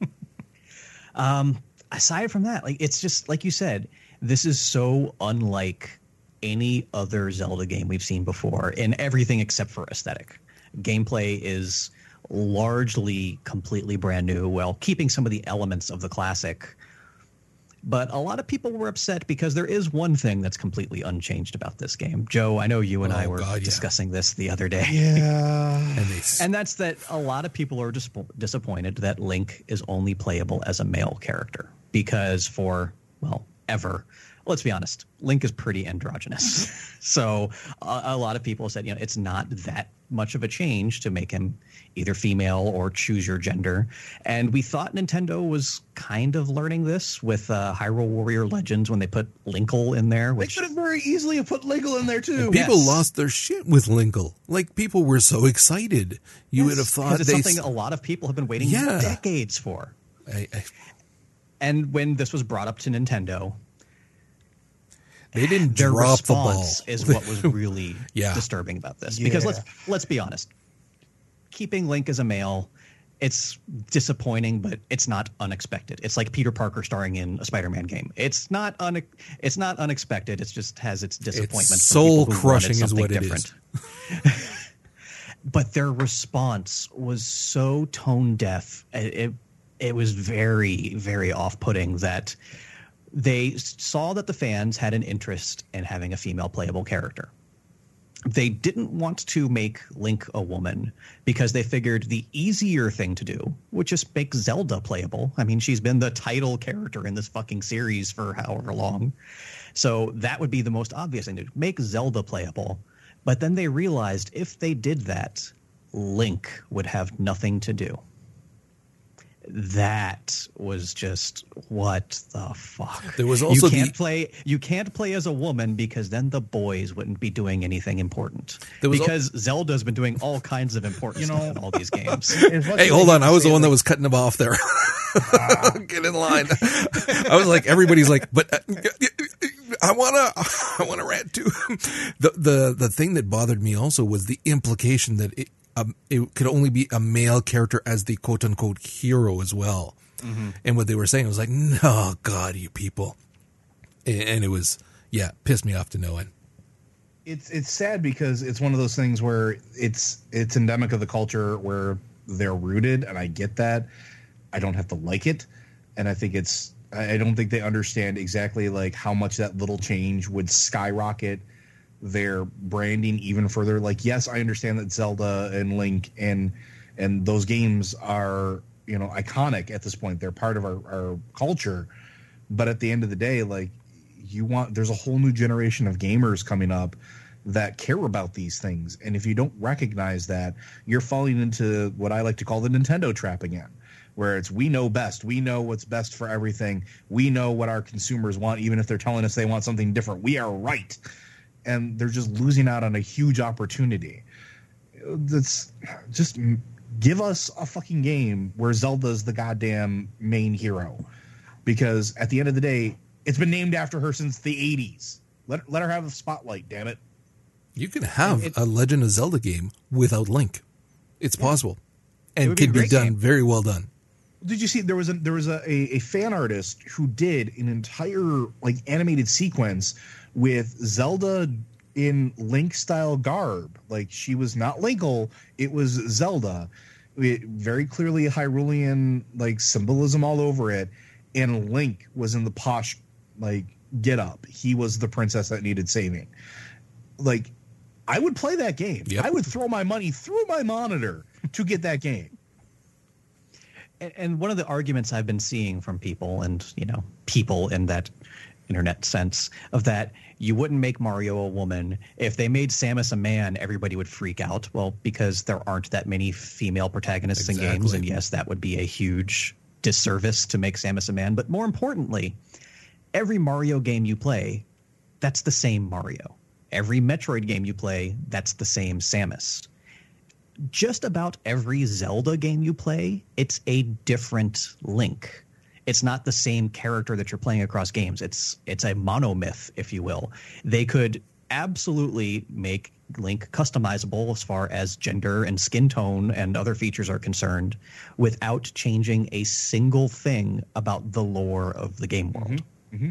um, aside from that, like it's just like you said, this is so unlike any other Zelda game we've seen before in everything except for aesthetic. Gameplay is largely completely brand new while keeping some of the elements of the classic but a lot of people were upset because there is one thing that's completely unchanged about this game. Joe, I know you and oh, I were God, discussing yeah. this the other day. Yeah. and, and, that's that a lot of people are dis- disappointed that Link is only playable as a male character because for, well, ever, let's be honest, Link is pretty androgynous. so a, a lot of people said, you know, it's not that much of a change to make him either female or choose your gender. And we thought Nintendo was kind of learning this with uh, Hyrule Warrior Legends when they put Linkle in there. Which they could have very easily have put Linkle in there too. people yes. lost their shit with Linkle. Like people were so excited. You yes, would have thought it's something a lot of people have been waiting yeah. decades for. I, I, and when this was brought up to Nintendo, they didn't their drop the ball. Is what was really yeah. disturbing about this. Yeah. Because let's let's be honest, keeping Link as a male, it's disappointing, but it's not unexpected. It's like Peter Parker starring in a Spider-Man game. It's not un, it's not unexpected. It just has its disappointment. soul crushing is what different. it is. but their response was so tone deaf. It, it, it was very very off putting that they saw that the fans had an interest in having a female playable character they didn't want to make Link a woman because they figured the easier thing to do would just make Zelda playable. I mean, she's been the title character in this fucking series for however long. So that would be the most obvious thing to do. Make Zelda playable. But then they realized if they did that, Link would have nothing to do that was just what the fuck. There was also you can't the, play you can't play as a woman because then the boys wouldn't be doing anything important. because al- Zelda's been doing all kinds of important you know, stuff in all these games. hey, hold on, I was the one that was cutting them off there. Uh, Get in line. I was like, everybody's like, but. Uh, I wanna, I wanna rant too. The the the thing that bothered me also was the implication that it, um, it could only be a male character as the quote unquote hero as well. Mm-hmm. And what they were saying was like, no, God, you people. And it was, yeah, pissed me off to no end. It's it's sad because it's one of those things where it's it's endemic of the culture where they're rooted, and I get that. I don't have to like it, and I think it's I don't think they understand exactly like how much that little change would skyrocket their branding even further. Like, yes, I understand that Zelda and Link and and those games are you know iconic at this point. They're part of our, our culture, but at the end of the day, like you want there's a whole new generation of gamers coming up that care about these things. And if you don't recognize that you're falling into what i like to call the nintendo trap again where it's we know best. We know what's best for everything. We know what our consumers want even if they're telling us they want something different. We are right and they're just losing out on a huge opportunity. That's just give us a fucking game where Zelda's the goddamn main hero, because at the end of the day, it's been named after her since the '80s. Let let her have a spotlight, damn it. You can have it, a Legend of Zelda game without Link. It's yeah. possible. and be a can be, great done game. very well done. Did you see there was a there was a, a, a fan artist who did an entire like animated sequence with Zelda in Link style garb. Like she was not Linkle, it was Zelda. It, very clearly Hyrulean like symbolism all over it. And Link was in the posh like get up. He was the princess that needed saving. Like I would play that game. Yep. I would throw my money through my monitor to get that game. And, and one of the arguments I've been seeing from people, and you know, people in that internet sense of that you wouldn't make Mario a woman. If they made Samus a man, everybody would freak out. Well, because there aren't that many female protagonists in games, and yes, that would be a huge disservice to make Samus a man. But more importantly, every Mario game you play, that's the same Mario. Every Metroid game you play, that's the same Samus just about every Zelda game you play, it's a different Link. It's not the same character that you're playing across games. It's it's a monomyth, if you will. They could absolutely make Link customizable as far as gender and skin tone and other features are concerned without changing a single thing about the lore of the game world. Mm-hmm. Mm-hmm.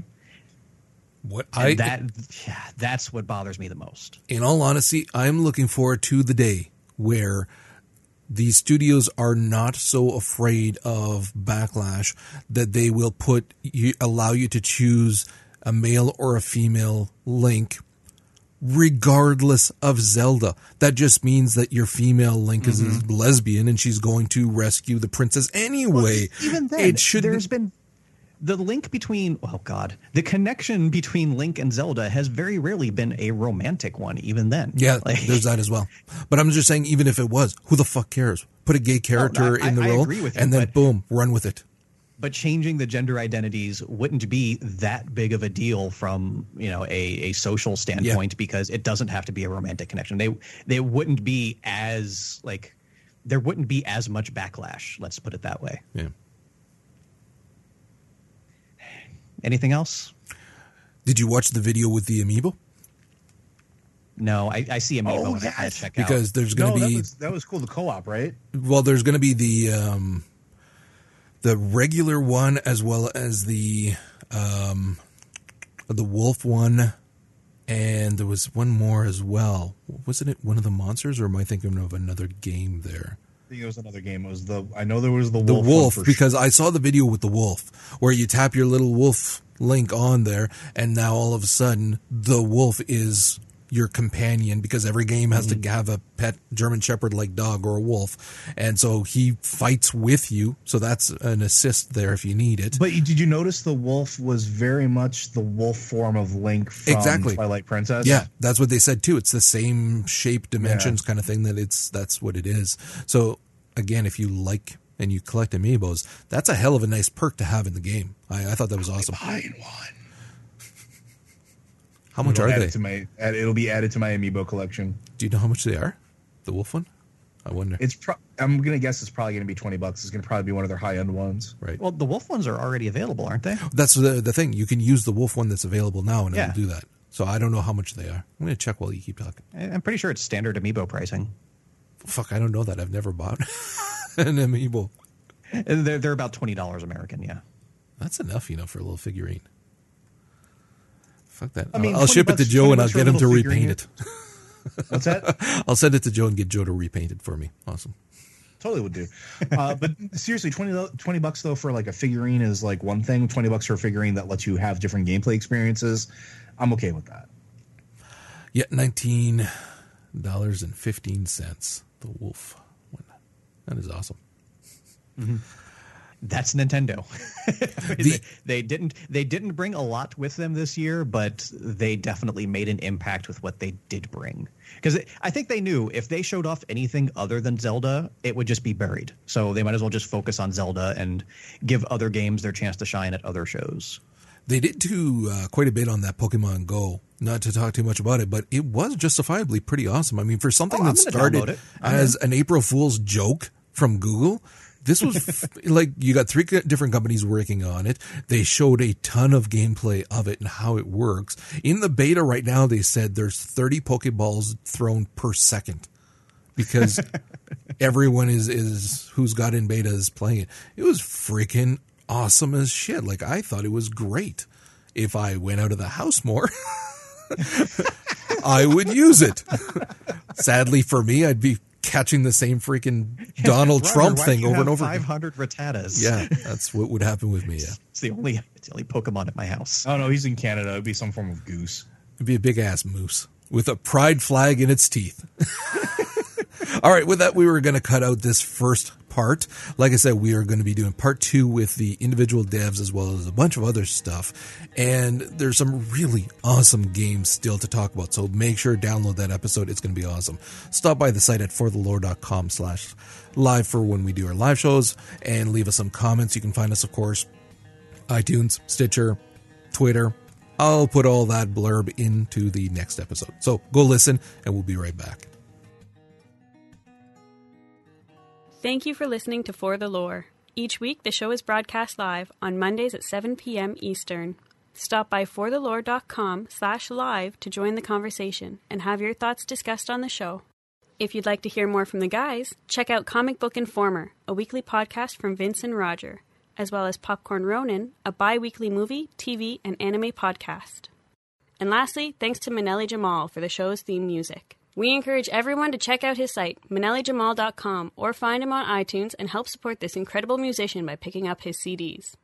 What And I that yeah, that's what bothers me the most. in all honesty, I'm looking forward to the day where these studios are not so afraid of backlash that they will put you allow you to choose a male or a female link regardless of Zelda. That just means that your female link is Mm-hmm. a lesbian and she's going to rescue the princess anyway. even then, it should there's been the link between oh god, the connection between Link and Zelda has very rarely been a romantic one. Even then, Yeah, Like- there's that as well. But I'm just saying, even if it was, who the fuck cares? Put a gay oh, character I- in the I role, agree with you, and then but- boom, run with it. but changing the gender identities wouldn't be that big of a deal from you know a, a social standpoint because it doesn't have to be a romantic connection. They they wouldn't be as like there wouldn't be as much backlash. Let's put it that way. Yeah. Anything else? Did you watch the video with the amiibo? No, I, I see a amiibo Oh, and I kind check out. Because there's going No, to that be was that was cool. The co-op, right? well, there's going to be the um, the regular one as well as the um, the wolf one, and there was one more as well. Wasn't it one of the monsters, or am I thinking of another game there? Think it was another game. It was the I know there was the wolf. the wolf because I saw the video with the wolf where you tap your little wolf link on there and now all of a sudden the wolf is your companion because every game has to mm-hmm. have a pet German shepherd like dog or a wolf and so he fights with you so that's an assist there if you need it But did you notice the wolf was very much the wolf form of Link from Exactly. Twilight Princess? Yeah, that's what they said too. It's the same shape, dimensions kind of thing that it's that's what it is. So again, if you like and you collect amiibos, that's a hell of a nice perk to have in the game. I, I thought that was awesome. Buying one. How much It'll are they? it To my, add- it'll be added to my amiibo collection. Do you know how much they are? The wolf one? I wonder. It's pro- I'm gonna guess it's probably gonna be twenty bucks. It's gonna probably be one of their high end ones. right. well, the wolf ones are already available, aren't they? that's the the thing. You can use the wolf one that's available now, and Yeah. it'll do that. So I don't know how much they are. I'm gonna check while you keep talking. I- I'm pretty sure it's standard amiibo pricing. Fuck, I don't know that. I've never bought an amiibo. They're they're about twenty dollars American. Yeah. That's enough, you know, for a little figurine. Fuck that. I mean, I'll, 20 ship it to Joe and I'll bucks for a get him to repaint it. What's that? I'll send it to Joe and get Joe to repaint it for me. Awesome. totally would do. Uh, but seriously, 20, 20 bucks though for like a figurine is like one thing. Twenty bucks for a figurine that lets you have different gameplay experiences. I'm okay with that. Yeah, nineteen dollars and fifteen cents. The wolf one. That is awesome. That's Nintendo. The- they, didn't they didn't bring a lot with them this year, but they definitely made an impact with what they did bring. Because I think they knew if they showed off anything other than Zelda, it would just be buried. So they might as well just focus on Zelda and give other games their chance to shine at other shows. They did do uh, quite a bit on that Pokemon Go. Not to talk too much about it, but it was justifiably pretty awesome. I mean, for something Oh, that started download it. I'm as an April Fool's joke from Google, this was like you got three different companies working on it. They showed a ton of gameplay of it and how it works. In the beta right now, they said there's 30 Pokeballs thrown per second because everyone is is who's got in beta is playing it. It was freaking awesome as shit. Like I thought it was great. If I went out of the house more, I would use it. Sadly for me, I'd be catching the same freaking Donald Roger, Trump thing over and have over. 500 Rattatas. Yeah, that's what would happen with me. Yeah, It's the only it's the only Pokemon at my house. Oh no, he's in Canada. It'd be some form of goose. it'd be a big ass moose with a pride flag in its teeth. All right, with that, we were going to cut out this first part. Like I said, we are going to be doing part two with the individual devs as well as a bunch of other stuff. And there's some really awesome games still to talk about. So make sure download that episode. It's going to be awesome. Stop by the site at forthelore.com slash live for when we do our live shows and leave us some comments. You can find us, of course, iTunes, Stitcher, Twitter. I'll put all that blurb into the next episode. So go listen and we'll be right back. Thank you for listening to For the Lore. Each week, the show is broadcast live on Mondays at 7 p.m. Eastern. Stop by forthelore.com slash live to join the conversation and have your thoughts discussed on the show. If you'd like to hear more from the guys, check out Comic Book Informer, a weekly podcast from Vince and Roger, as well as Popcorn Ronin, a bi weekly movie, TV, and anime podcast. And lastly, thanks to Manelli Jamal for the show's theme music. We encourage everyone to check out his site, manellijamal.com, or find him on iTunes and help support this incredible musician by picking up his CDs.